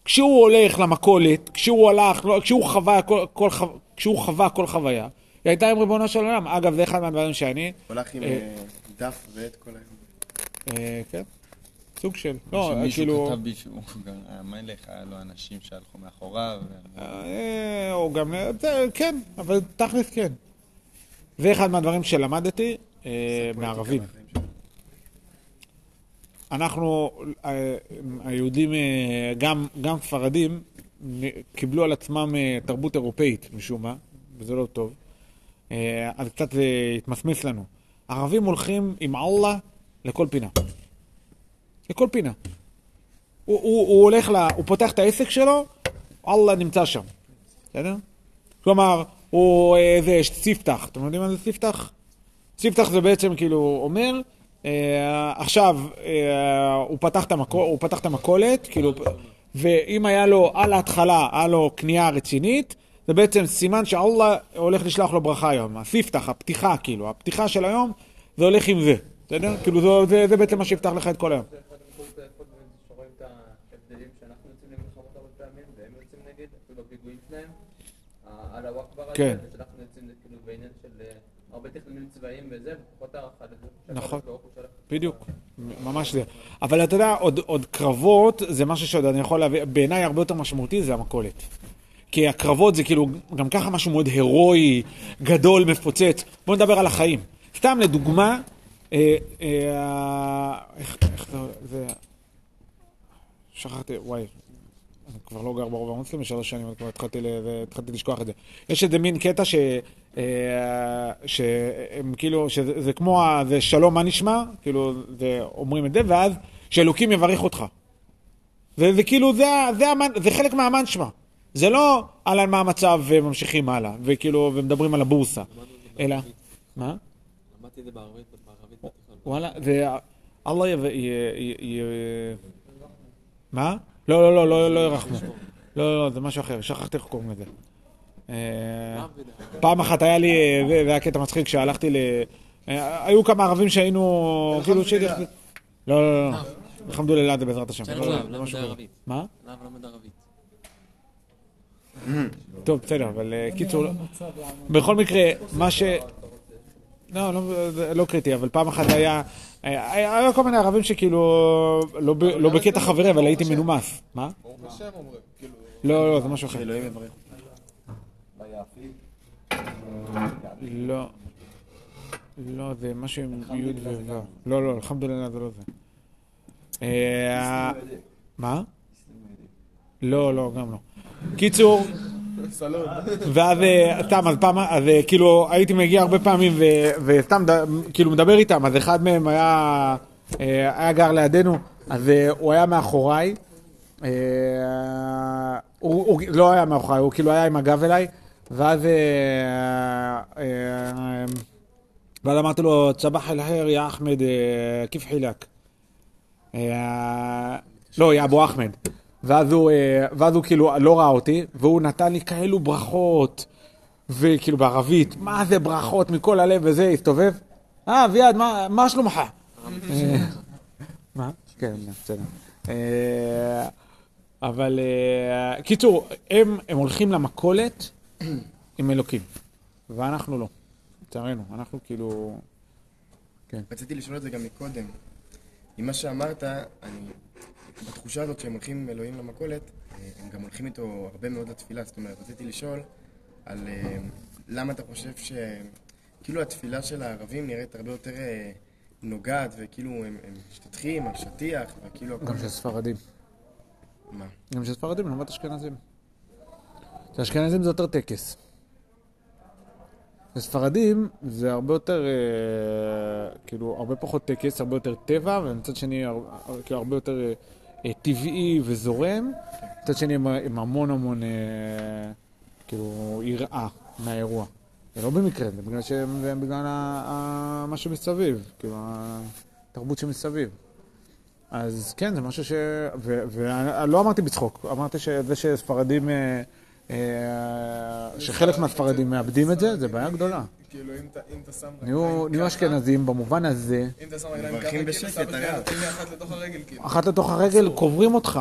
[SPEAKER 1] כשהוא הולך למכולת, כשהוא הלך, לא, כשהוא חווה כל, כל, חו- כשהוא חווה כל חוויה, היא הייתה עם ריבונו של עולם. אגב, זה אחד מהדברים שאני,
[SPEAKER 3] הולך עם
[SPEAKER 1] אה,
[SPEAKER 3] אה, דף ועט כל היום.
[SPEAKER 1] אה, כן, סוג של, לא,
[SPEAKER 7] שמישהו
[SPEAKER 1] כאילו,
[SPEAKER 7] כתב בי שהוא גם המלך, היה לו אנשים שהלכו מאחוריו.
[SPEAKER 1] או גם, אה, זה, כן, אבל תכלס כן. זה אחד מהדברים שלמדתי אה, מערבים. אנחנו, אה, היהודים, גם, גם ספרדים, קיבלו על עצמם תרבות אירופאית משום מה, וזה לא טוב. אז קצת זה התמסמס לנו. ערבים הולכים עם אללה לכל פינה. לכל פינה. הוא, הוא, הוא הולך, ל, הוא פותח את העסק שלו, אללה נמצא שם, בסדר? כלומר, הוא, אה, זה, יש ספתח, אתם יודעים מה זה ספתח? ספתח זה בעצם כאילו אומר, אה, עכשיו אה, הוא, פתח את המכו, הוא פתח את המכולת, כאילו, ואם היה לו על ההתחלה, היה לו קנייה רצינית, זה בעצם סימן שאללה הולך לשלוח לו ברכה היום. הספתח, הפתיחה כאילו, הפתיחה של היום, זה הולך עם זה. בסדר? כאילו זו- זה זה בעצם מה שיפתח לך את כל היום.
[SPEAKER 5] זה אחד המקומות היפות באמת שרואים את ההבדלים שאנחנו יוצאים למלחמות הרבה פעמים והם יוצאים נגד, אפילו בפיגועים שלהם. ה- על הוואקבר הזה,
[SPEAKER 1] כן.
[SPEAKER 5] יוצאים כאילו בעניין של אה, הרבה תכנונים צבאיים וזה, ופחות הערכה לזה.
[SPEAKER 1] נכון. בדיוק, ממש זה. אבל אתה יודע, עוד, עוד קרבות זה משהו שעוד אני יכול להביא, בעיניי הרבה יותר משמעותי זה המכולת. כי הקרבות זה כאילו גם ככה משהו מאוד הירואי, גדול, מפוצץ. בוא נדבר על החיים. סתם לדוגמה, אה, אה, איך, איך זה, זה... שכחתי, וואי, אני כבר לא גר ברובע המוסלמי שלוש שנים, אני כבר התחלתי, ל... התחלתי לשכוח את זה. יש איזה מין קטע ש... אה, שהם כאילו, שזה זה כמו, ה- זה שלום מה נשמע, כאילו, זה, אומרים את זה, ואז שאלוקים יברך אותך. וזה כאילו, זה, זה, המן, זה חלק מהמן שמע. זה לא אהלן מה המצב וממשיכים הלאה, וכאילו, ומדברים על הבורסה, אלא, מה?
[SPEAKER 8] למדתי את זה בערבית, בערבית.
[SPEAKER 1] וואלה, זה... אללה י... י... מה? לא, לא, לא, לא, לא ירחמו. לא, לא, לא, זה משהו אחר, שכחתי איך קוראים לזה. אה, פעם אחת היה לי, אה, זה זה היה קטע מצחיק, שהלכתי ל... אה, היו כמה ערבים שהיינו, כאילו, שהייתי... לא, לא, לא, אלחמדולillah זה בעזרת השם. לא, לא, משהו.
[SPEAKER 8] ערבית.
[SPEAKER 1] מה?
[SPEAKER 8] ערבית.
[SPEAKER 1] טוב, בסדר, אבל אה, קיצור, בכל מקרה, מה ש... לא, לא, לא קריטי, אבל פעם אחת היה... היה כל מיני ערבים שכאילו, לא לא בקטע חברי, אבל הייתי מנומס. מה?
[SPEAKER 2] ברוך השם אומרים, כאילו...
[SPEAKER 1] לא, לא, זה משהו אחר.
[SPEAKER 3] שאלוהים יברך.
[SPEAKER 1] לא. לא, זה משהו עם י' וו'. לא, לא, אלחמדולillah זה לא זה. אה, מה? לא, לא, גם לא. קיצור. ואז אה, סתם, אז פעם, אז אה, כאילו הייתי מגיע הרבה פעמים וסתם כאילו מדבר איתם, אז אחד מהם היה, אה, היה גר לידינו, אז אה, הוא היה מאחוריי, אה, הוא, הוא לא היה מאחוריי, הוא כאילו היה עם הגב אליי, ואז, אה, אה, ואז אמרתי לו, צבח אל חיר יא אחמד, אה, כיף חילק. אה, לא, יא אבו אחמד. ואז הוא, אה, ואז הוא כאילו לא ראה אותי, והוא נתן לי כאלו ברכות, וכאילו בערבית, מה זה ברכות מכל הלב וזה, הסתובב. אה, אביעד, מה, מה שלומך? מה? כן, בסדר. אה, אבל אה, קיצור, הם, הם הולכים למכולת עם אלוקים, ואנחנו לא. לצערנו, אנחנו כאילו...
[SPEAKER 3] רציתי לשאול את זה גם מקודם. עם מה שאמרת, אני... בתחושה הזאת שהם הולכים עם אלוהים למכולת, אה, הם גם הולכים איתו הרבה מאוד לתפילה. זאת אומרת, רציתי לשאול על אה, למה אתה חושב ש... כאילו התפילה של הערבים נראית הרבה יותר אה, נוגעת, וכאילו הם, משתטחים על שטיח, וכאילו...
[SPEAKER 1] גם של ספרדים.
[SPEAKER 3] מה?
[SPEAKER 1] גם של ספרדים, לעומת אשכנזים. אשכנזים זה יותר טקס. לספרדים זה הרבה יותר, אה, כאילו, הרבה פחות טקס, הרבה יותר טבע, ומצד שני, הר- כאילו, הרבה יותר אה, טבעי וזורם. מצד שני, עם, עם המון המון, אה, כאילו, יראה מהאירוע. זה לא במקרה, זה בגלל, שהם- בגלל מה שמסביב, כאילו, התרבות שמסביב. אז כן, זה משהו ש... ולא אמרתי בצחוק, אמרתי שזה שספרדים, אה, אה, שחלק מהספרדים מאבדים את זה, זה בעיה גדולה.
[SPEAKER 2] כאילו, אם אתה- שם
[SPEAKER 1] נהיו
[SPEAKER 2] רגליים
[SPEAKER 1] נהיו אשכנזים במובן הזה,
[SPEAKER 2] אם אתה שם רגליים ככה,
[SPEAKER 3] מברכים
[SPEAKER 2] כאילו,
[SPEAKER 3] בשקט,
[SPEAKER 2] סבא שלי היה. נותן לי אחת לתוך הרגל, כאילו.
[SPEAKER 1] אחת לתוך הרגל קוברים אותך.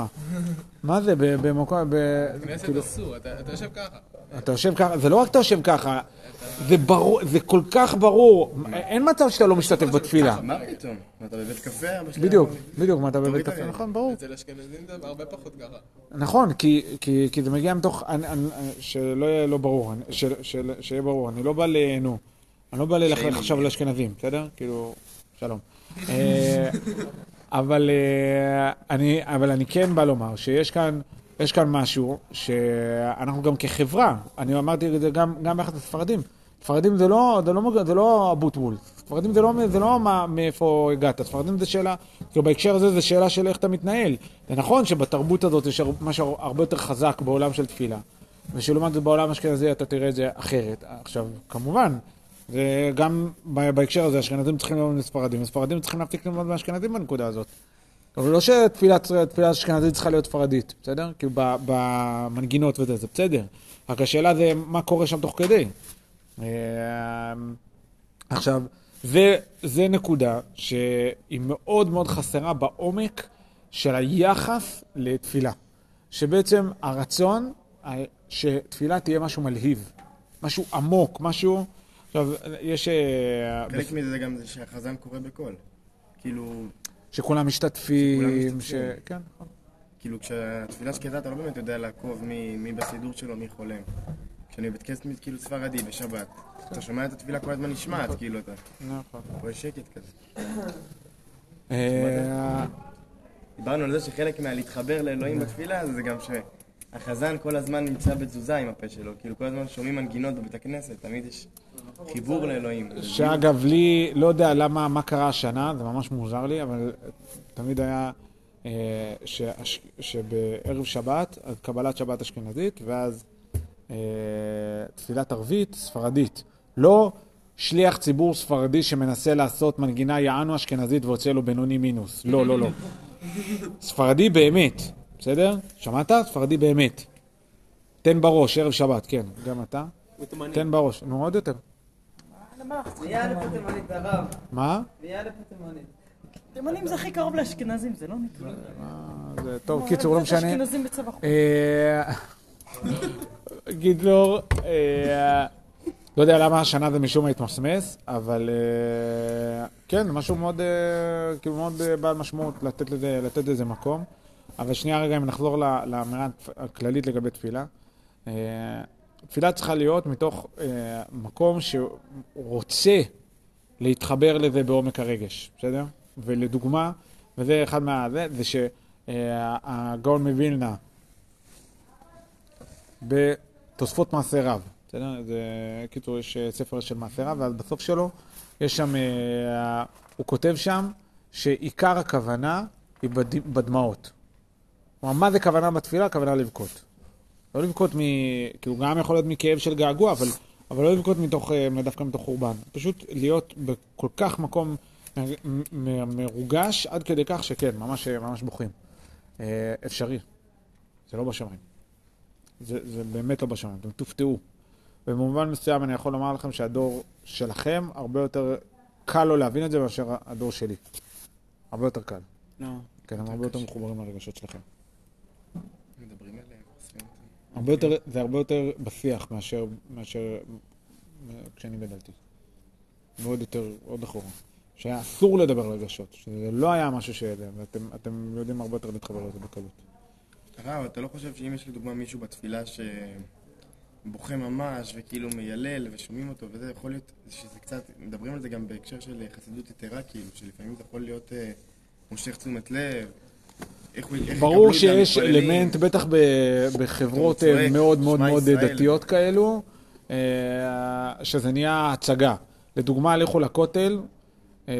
[SPEAKER 1] מה זה, ב- במקום, ב-
[SPEAKER 2] כנסת
[SPEAKER 1] כאילו,
[SPEAKER 2] אסור, אתה אתה יושב ככה.
[SPEAKER 1] אתה יושב ככה, זה לא רק אתה יושב ככה, זה ברור, זה כל כך ברור, אין מצב שאתה לא משתתף בתפילה.
[SPEAKER 3] מה פתאום? מה, אתה בבית קפה?
[SPEAKER 1] בדיוק. בדיוק, מה אתה בבית קפה. נכון, ברור.
[SPEAKER 2] אצל אשכנזים זה הרבה פחות ככה.
[SPEAKER 1] נכון, כי, כי, כי זה מגיע מתוך, אני, אני, שלא יהיה לא ברור, שיהיה ברור, אני לא בא ל... נו, אני לא בא ללכלך עכשיו לאשכנזים, בסדר? כאילו, שלום. אה, אבל, אה, אני, אבל אני כן בא לומר שיש כאן, יש כאן משהו שאנחנו גם כחברה, אני אמרתי את זה גם, גם ביחד לספרדים, ספרדים זה לא, זה לא, זה לא אבוטבול, ספרדים זה לא, זה לא מה, מאיפה הגעת, ספרדים זה שאלה, כאילו בהקשר הזה זה שאלה של איך אתה מתנהל. זה נכון שבתרבות הזאת יש משהו הרבה יותר חזק בעולם של תפילה, ושלעומת זאת בעולם האשכנזי אתה תראה את זה אחרת. עכשיו, כמובן, זה גם בהקשר הזה, אשכנזים צריכים ללמוד מספרדים, וספרדים צריכים להפסיק ללמוד מאשכנזים בנקודה הזאת. אבל לא שתפילה תפילה אשכנזית צריכה להיות ספרדית, בסדר? כאילו במנגינות וזה, זה בסדר. רק השאלה זה מה קורה שם תוך כדי. אה, עכשיו, זה, זה נקודה שהיא מאוד מאוד חסרה בעומק של היחס לתפילה. שבעצם הרצון שתפילה תהיה משהו מלהיב, משהו עמוק, משהו... עכשיו, יש... אה,
[SPEAKER 3] חלק מזה זה גם זה שהחזן קורא בקול. כאילו,
[SPEAKER 1] שכולם משתתפים, ש... כן, נכון.
[SPEAKER 3] כאילו כשהתפילה שקטה אתה לא באמת יודע לעקוב מי, מי בסידור שלו, מי חולם. כשאני בבית כנסת כאילו ספרדי בשבת, אתה שומע את התפילה כל הזמן נשמעת, כאילו אתה
[SPEAKER 1] נכון.
[SPEAKER 3] רואה שקט כזה.
[SPEAKER 1] אה,
[SPEAKER 3] דיברנו על זה שחלק מהלהתחבר לאלוהים בתפילה זה גם שהחזן כל הזמן נמצא בתזוזה עם הפה שלו. כאילו כל הזמן שומעים מנגינות בבית הכנסת, תמיד יש חיבור לאלוהים.
[SPEAKER 1] שאגב, לי, לא יודע למה, מה קרה השנה, זה ממש מוזר לי, אבל תמיד היה אה, שהש- שבערב שבת, קבלת שבת אשכנזית, ואז אה, תפילת ערבית ספרדית. לא שליח ציבור ספרדי שמנסה לעשות מנגינה יענו אשכנזית ויוצא לו בינוני מינוס. לא, לא, לא. ספרדי באמת, בסדר? שמעת? ספרדי באמת. תן בראש, ערב שבת, כן, גם אתה. תן בראש, נו עוד יותר.
[SPEAKER 4] הרב.
[SPEAKER 1] מה?
[SPEAKER 6] תימנים זה הכי קרוב לאשכנזים, זה לא נקרא.
[SPEAKER 1] אה, זה טוב, קיצור, לא משנה.
[SPEAKER 6] אשכנזים חור.
[SPEAKER 1] אה, גידלור, אה, לא יודע למה השנה זה משום מה התמסמס, אבל כן, משהו מאוד, כאילו מאוד בעל משמעות לתת לזה, לתת לזה מקום. אבל שנייה רגע, אם נחזור ל- לאמירה הכללית לגבי תפילה. אה, תפילה צריכה להיות מתוך אה, מקום שרוצה להתחבר לזה בעומק הרגש, בסדר? ולדוגמה, וזה אחד מה... זה, זה שהגאון מווילנה בתוספות מעשה רב, בסדר? זה, קיצור, יש אה, ספר של מעשה רב, ואז בסוף שלו יש שם, אה, הוא כותב שם שעיקר הכוונה היא בד, בדמעות. כלומר, מה זה כוונה בתפילה? כוונה לבכות. לא לבכות מ... כאילו, גם יכול להיות מכאב של געגוע, אבל, אבל לא לבכות מתוך, אה, דווקא מתוך חורבן. פשוט להיות בכל כך מקום מרוגש, עד כדי כך שכן, ממש, ממש בוכים. אה, אפשרי. זה לא בשמיים. זה, זה באמת לא בשמיים, אתם תופתעו. במובן מסוים אני יכול לומר לכם שהדור שלכם, הרבה יותר קל לו להבין את זה מאשר הדור שלי. הרבה יותר קל.
[SPEAKER 8] לא.
[SPEAKER 1] כן, הם הרבה יותר מחוברים לרגשות שלכם.
[SPEAKER 3] מדברים עליהם, עושים אותם.
[SPEAKER 1] הרבה יותר, זה הרבה יותר בשיח מאשר, מאשר כשאני גדלתי. מאוד יותר, עוד אחורה. שהיה אסור לדבר על רגשות, שזה לא היה משהו ש... ואתם אתם יודעים הרבה יותר להתחבר לזה בקלות.
[SPEAKER 3] הרב, אתה לא חושב שאם יש לדוגמה מישהו בתפילה שבוכה ממש וכאילו מיילל ושומעים אותו וזה יכול להיות שזה קצת, מדברים על זה גם בהקשר של חסידות יתרה כאילו, שלפעמים זה יכול להיות אה, מושך תשומת לב, איך הוא... איך
[SPEAKER 1] ברור שיש. אלמנט, בטח ב- בחברות
[SPEAKER 3] צועק,
[SPEAKER 1] מאוד מאוד מאוד
[SPEAKER 3] ישראל.
[SPEAKER 1] דתיות כאלו, אה, שזה נהיה הצגה. לדוגמה, לכו לכותל, אה,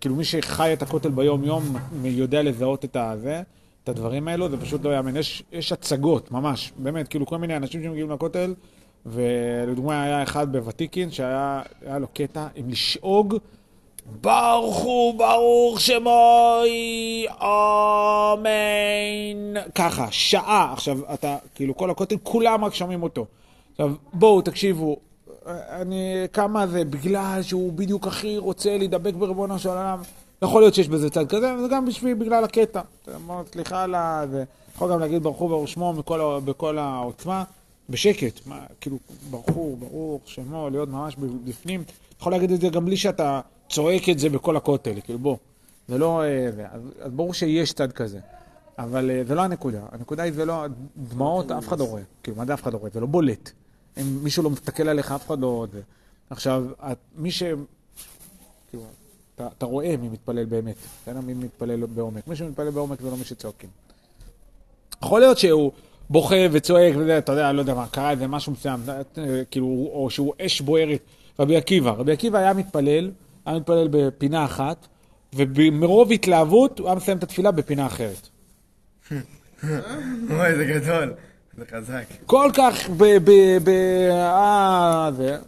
[SPEAKER 1] כאילו מי שחי את הכותל ביום-יום יודע לזהות את הזה, את הדברים האלו, זה פשוט לא יאמן. יש, יש הצגות, ממש, באמת, כאילו כל מיני אנשים שמגיעים לכותל, ולדוגמה היה אחד בוותיקין שהיה היה לו קטע עם לשאוג ברוך הוא, ברוך שמוי, אמן. ככה, שעה. עכשיו, אתה, כאילו, כל הכותל, כולם רק שומעים אותו. עכשיו, בואו, תקשיבו, אני, כמה זה, בגלל שהוא בדיוק הכי רוצה להידבק בריבונו של עולם. יכול להיות שיש בזה צד כזה, וזה גם בשביל, בגלל הקטע. סליחה על ה... זה, יכול גם להגיד ברוך הוא, ברוך שמו, בכל, ה- בכל העוצמה, בשקט. מה, כאילו, ברוך הוא, ברוך שמו, להיות ממש בפנים. יכול להגיד את זה גם בלי שאתה צועק את זה בכל הכותל, כאילו, בוא. זה לא... אה. אז, ברור שיש צד כזה. אבל אה, זה לא הנקודה. הנקודה היא, זה לא... דמעות, אף אחד לא רואה. כאילו, מה זה אף אחד לא רואה? זה לא בולט. אם מישהו לא מסתכל עליך, אף אחד לא... עכשיו, מי ש... כאילו, אתה, רואה מי מתפלל באמת, בסדר? מי מתפלל בעומק. מי שמתפלל בעומק זה לא מי שצועקים. יכול להיות שהוא בוכה וצועק וזה, אתה יודע, לא יודע מה, קרה איזה משהו מסוים, אה, כאילו, או שהוא אש בוערת. רבי עקיבא, רבי עקיבא היה מתפלל, היה מתפלל בפינה אחת, ומרוב התלהבות הוא היה מסיים את התפילה בפינה אחרת.
[SPEAKER 3] אוי, זה גדול, זה חזק.
[SPEAKER 1] כל כך ב... ב... ב... אה... זה...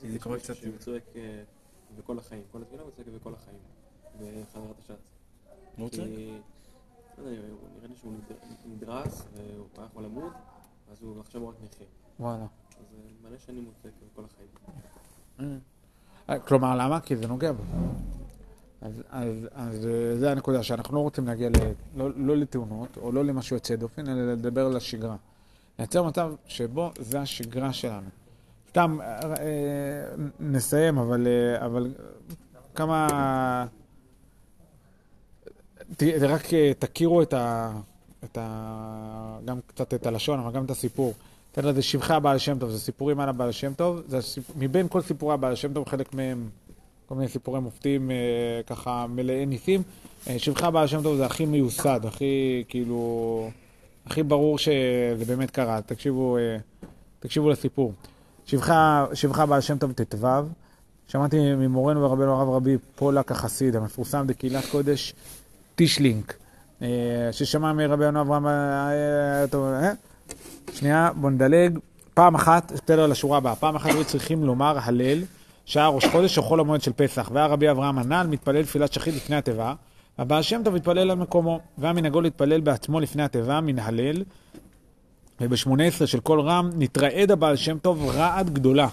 [SPEAKER 3] זה
[SPEAKER 8] יש
[SPEAKER 3] קורה
[SPEAKER 8] מישהו
[SPEAKER 3] קצת-
[SPEAKER 8] שהוא צועק אה, בכל החיים. כל התפילה הוא צועק בכל החיים. בחזרת השץ.
[SPEAKER 7] נו,
[SPEAKER 8] כי- לא נראה לי שהוא נדר- נדרס, והוא היה יכול למות, אז הוא עכשיו רק נכה.
[SPEAKER 1] וואלה.
[SPEAKER 8] זה מלא שנים מוצא כל החיים.
[SPEAKER 1] אה, כלומר, למה? כי זה נוגע בו. אז, אז, אז אה, זה הנקודה, שאנחנו לא רוצים להגיע ל, לא, לא לתאונות, או לא למשהו יוצא דופן, אלא לדבר על השגרה. לייצר מצב שבו זה השגרה שלנו. סתם, אה, אה, נסיים, אבל, אה, אבל כמה... ת, רק אה, תכירו את ה... את ה... גם קצת את הלשון, אבל גם את הסיפור. תן לזה שבחי הבעל שם טוב, זה סיפורים על הבעל שם טוב. זה הסיפ... מבין כל סיפורי הבעל שם טוב, חלק מהם כל מיני סיפורי מופתים אה, ככה מלאי ניסים. אה, שבחי הבעל שם טוב זה הכי מיוסד, הכי כאילו, הכי ברור שזה באמת קרה. תקשיבו, אה, תקשיבו לסיפור. שבחי שבחי הבעל שם טוב ט"ו, שמעתי ממורנו ורבנו הרב רבי פולק החסיד, המפורסם בקהילת קודש טישלינק, אה, ששמע מרבנו אברהם, אה, אה, טוב, אה? שנייה, בוא נדלג. פעם אחת, תן על השורה הבאה, פעם אחת היו צריכים לומר הלל, שהיה ראש חודש או חול המועד של פסח, והיה רבי אברהם הנ"ל מתפלל תפילת שחית לפני התיבה, והבעל שם טוב התפלל על מקומו, והיה מנהגו להתפלל בעצמו לפני התיבה מן הלל, וב-18 של כל רם נתרעד הבעל שם טוב רעד גדולה,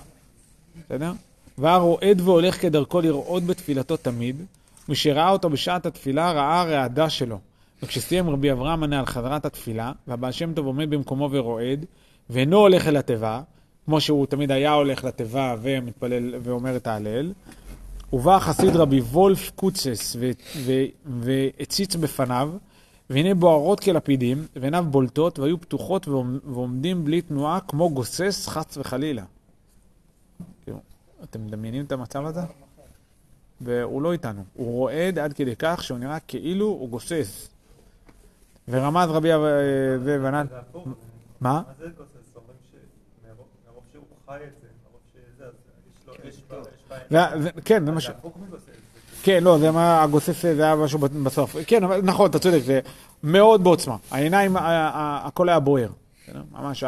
[SPEAKER 1] בסדר? והיה רועד והולך כדרכו לרעוד בתפילתו תמיד, משראה אותו בשעת התפילה ראה הרעדה שלו. וכשסיים רבי אברהם ענה על חזרת התפילה, והבעל שם טוב עומד במקומו ורועד, ואינו הולך אל התיבה, כמו שהוא תמיד היה הולך לתיבה ומתפלל ואומר את ההלל, ובא חסיד רבי וולף קוצס והציץ בפניו, והנה בוערות כלפידים, ועיניו בולטות, והיו פתוחות ועומ- ועומדים בלי תנועה, כמו גוסס חס וחלילה. כאילו, אתם מדמיינים את המצב הזה? והוא לא איתנו. הוא רועד עד כדי כך שהוא נראה כאילו הוא גוסס. ורמז רבי אב- אה, זה ונן... מה? כן, זה מה ש... כן, לא, זה מה הגוסס זה היה משהו בסוף. כן, אבל נכון, אתה צודק, זה מאוד בעוצמה. העיניים, הכל היה בוער. ממש,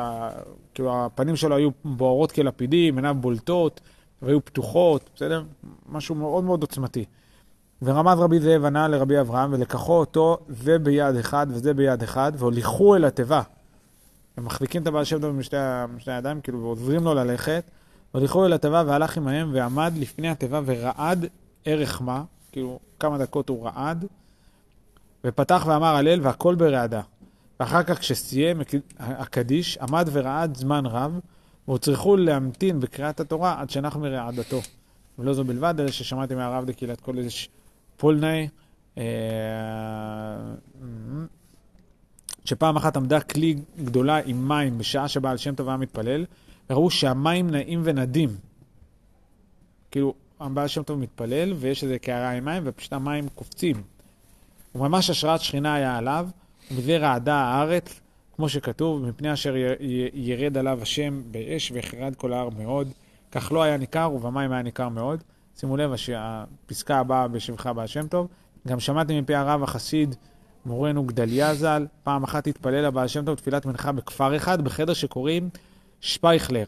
[SPEAKER 1] כאילו, הפנים שלו היו בוערות כלפידים, עיניו בולטות, והיו פתוחות, בסדר? משהו מאוד מאוד עוצמתי. ורמז רבי זאב ענה לרבי אברהם, ולקחו אותו זה ביד אחד וזה ביד אחד, והוליכו אל התיבה. הם מחזיקים את הבעל שם טוב בשתי הידיים, כאילו, ועוזרים לו ללכת. והוליכו אל התיבה והלך עמהם ועמד לפני התיבה ורעד ערך מה, כאילו כמה דקות הוא רעד, ופתח ואמר הלל והכל ברעדה. ואחר כך כשסיים הקדיש, עמד ורעד זמן רב, והוצרכו להמתין בקריאת התורה עד שנח מרעדתו. ולא זו בלבד, אלא ששמעתי מהרב דקהילת קודש פולנאי, אה, שפעם אחת עמדה כלי גדולה עם מים בשעה שבעל שם טוב היה מתפלל, וראו שהמים נעים ונדים. כאילו, הבעל שם טוב מתפלל, ויש איזה קערה עם מים, ופשוט המים קופצים. וממש השראת שכינה היה עליו, ובזה רעדה הארץ, כמו שכתוב, מפני אשר ירד עליו השם באש ויחרד כל ההר מאוד. כך לא היה ניכר, ובמים היה ניכר מאוד. שימו לב, הפסקה הבאה בשבחה בעל שם טוב. גם שמעתי מפי הרב החסיד, מורנו גדליה ז"ל, פעם אחת התפלל הבעל שם טוב תפילת מנחה בכפר אחד, בחדר שקוראים שפייכלר.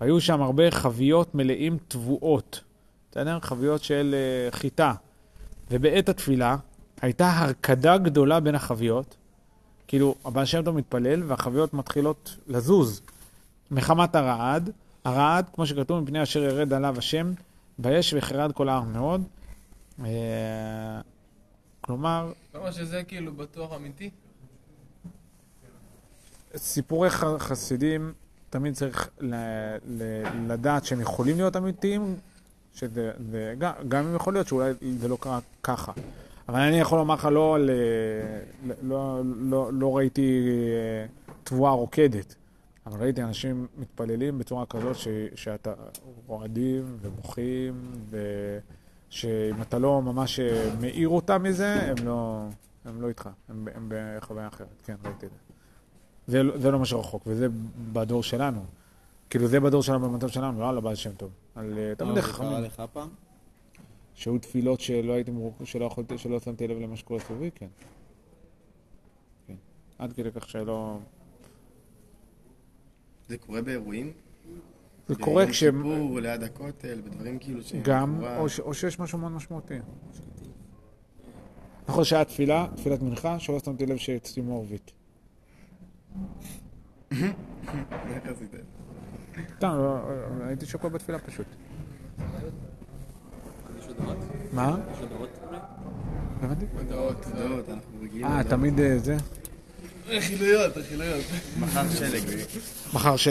[SPEAKER 1] היו שם הרבה חביות מלאים תבואות, בסדר? חביות של uh, חיטה. ובעת התפילה הייתה הרקדה גדולה בין החביות. כאילו, הבעל שם טוב מתפלל והחביות מתחילות לזוז מחמת הרעד. הרעד, כמו שכתוב, מפני אשר ירד עליו השם, באש ויחרד כל ההר מאוד. אה, כלומר,
[SPEAKER 2] כמה שזה כאילו בטוח אמיתי.
[SPEAKER 1] סיפורי חסידים, תמיד צריך ל- ל- לדעת שהם יכולים להיות אמיתיים, שזה, זה, גם, גם אם יכול להיות שאולי זה לא קרה ככה. אבל אני יכול לומר לך, לא, ל, ל- לא, לא, לא ראיתי אה, תבואה רוקדת, אבל ראיתי אנשים מתפללים בצורה כזאת ש, שאתה רועדים ובוכים, ושאם אתה לא ממש אה, מאיר אותם מזה, הם לא, הם לא איתך, הם, הם בחוויה אחרת. כן, ראיתי את זה. זה, זה לא מה שרחוק, וזה בדור שלנו. כאילו, זה בדור שלנו, במצב שלנו, לא על הבעל שם טוב. על תלמידי
[SPEAKER 4] זה קרה
[SPEAKER 1] חכמים.
[SPEAKER 4] לך פעם?
[SPEAKER 1] שהיו תפילות שלא הייתי שלא יכולתי, שלא שמתי לב למה שקורה סביבי, כן. כן. עד כדי כך שלא...
[SPEAKER 3] זה קורה באירועים?
[SPEAKER 1] זה קורה
[SPEAKER 3] ביום
[SPEAKER 1] כש...
[SPEAKER 3] כיפור, ליד הכותל, בדברים כאילו ש...
[SPEAKER 1] גם, או, ש... או שיש משהו מאוד משמעותי. נכון שהיה תפילה, תפילת מנחה, שלא שמתי לב שהצלימו ערבית.
[SPEAKER 3] איך עשית?
[SPEAKER 1] סתם, לא, לא, הייתי שקוע בתפילה פשוט.
[SPEAKER 8] יש הודעות?
[SPEAKER 1] מה?
[SPEAKER 8] יש הודעות.
[SPEAKER 3] הודעות, הודעות, אנחנו רגילים.
[SPEAKER 1] אה. תמיד אה, זה?
[SPEAKER 2] רכילויות, רכילויות.
[SPEAKER 3] מחר שלג.
[SPEAKER 1] מחר שלג.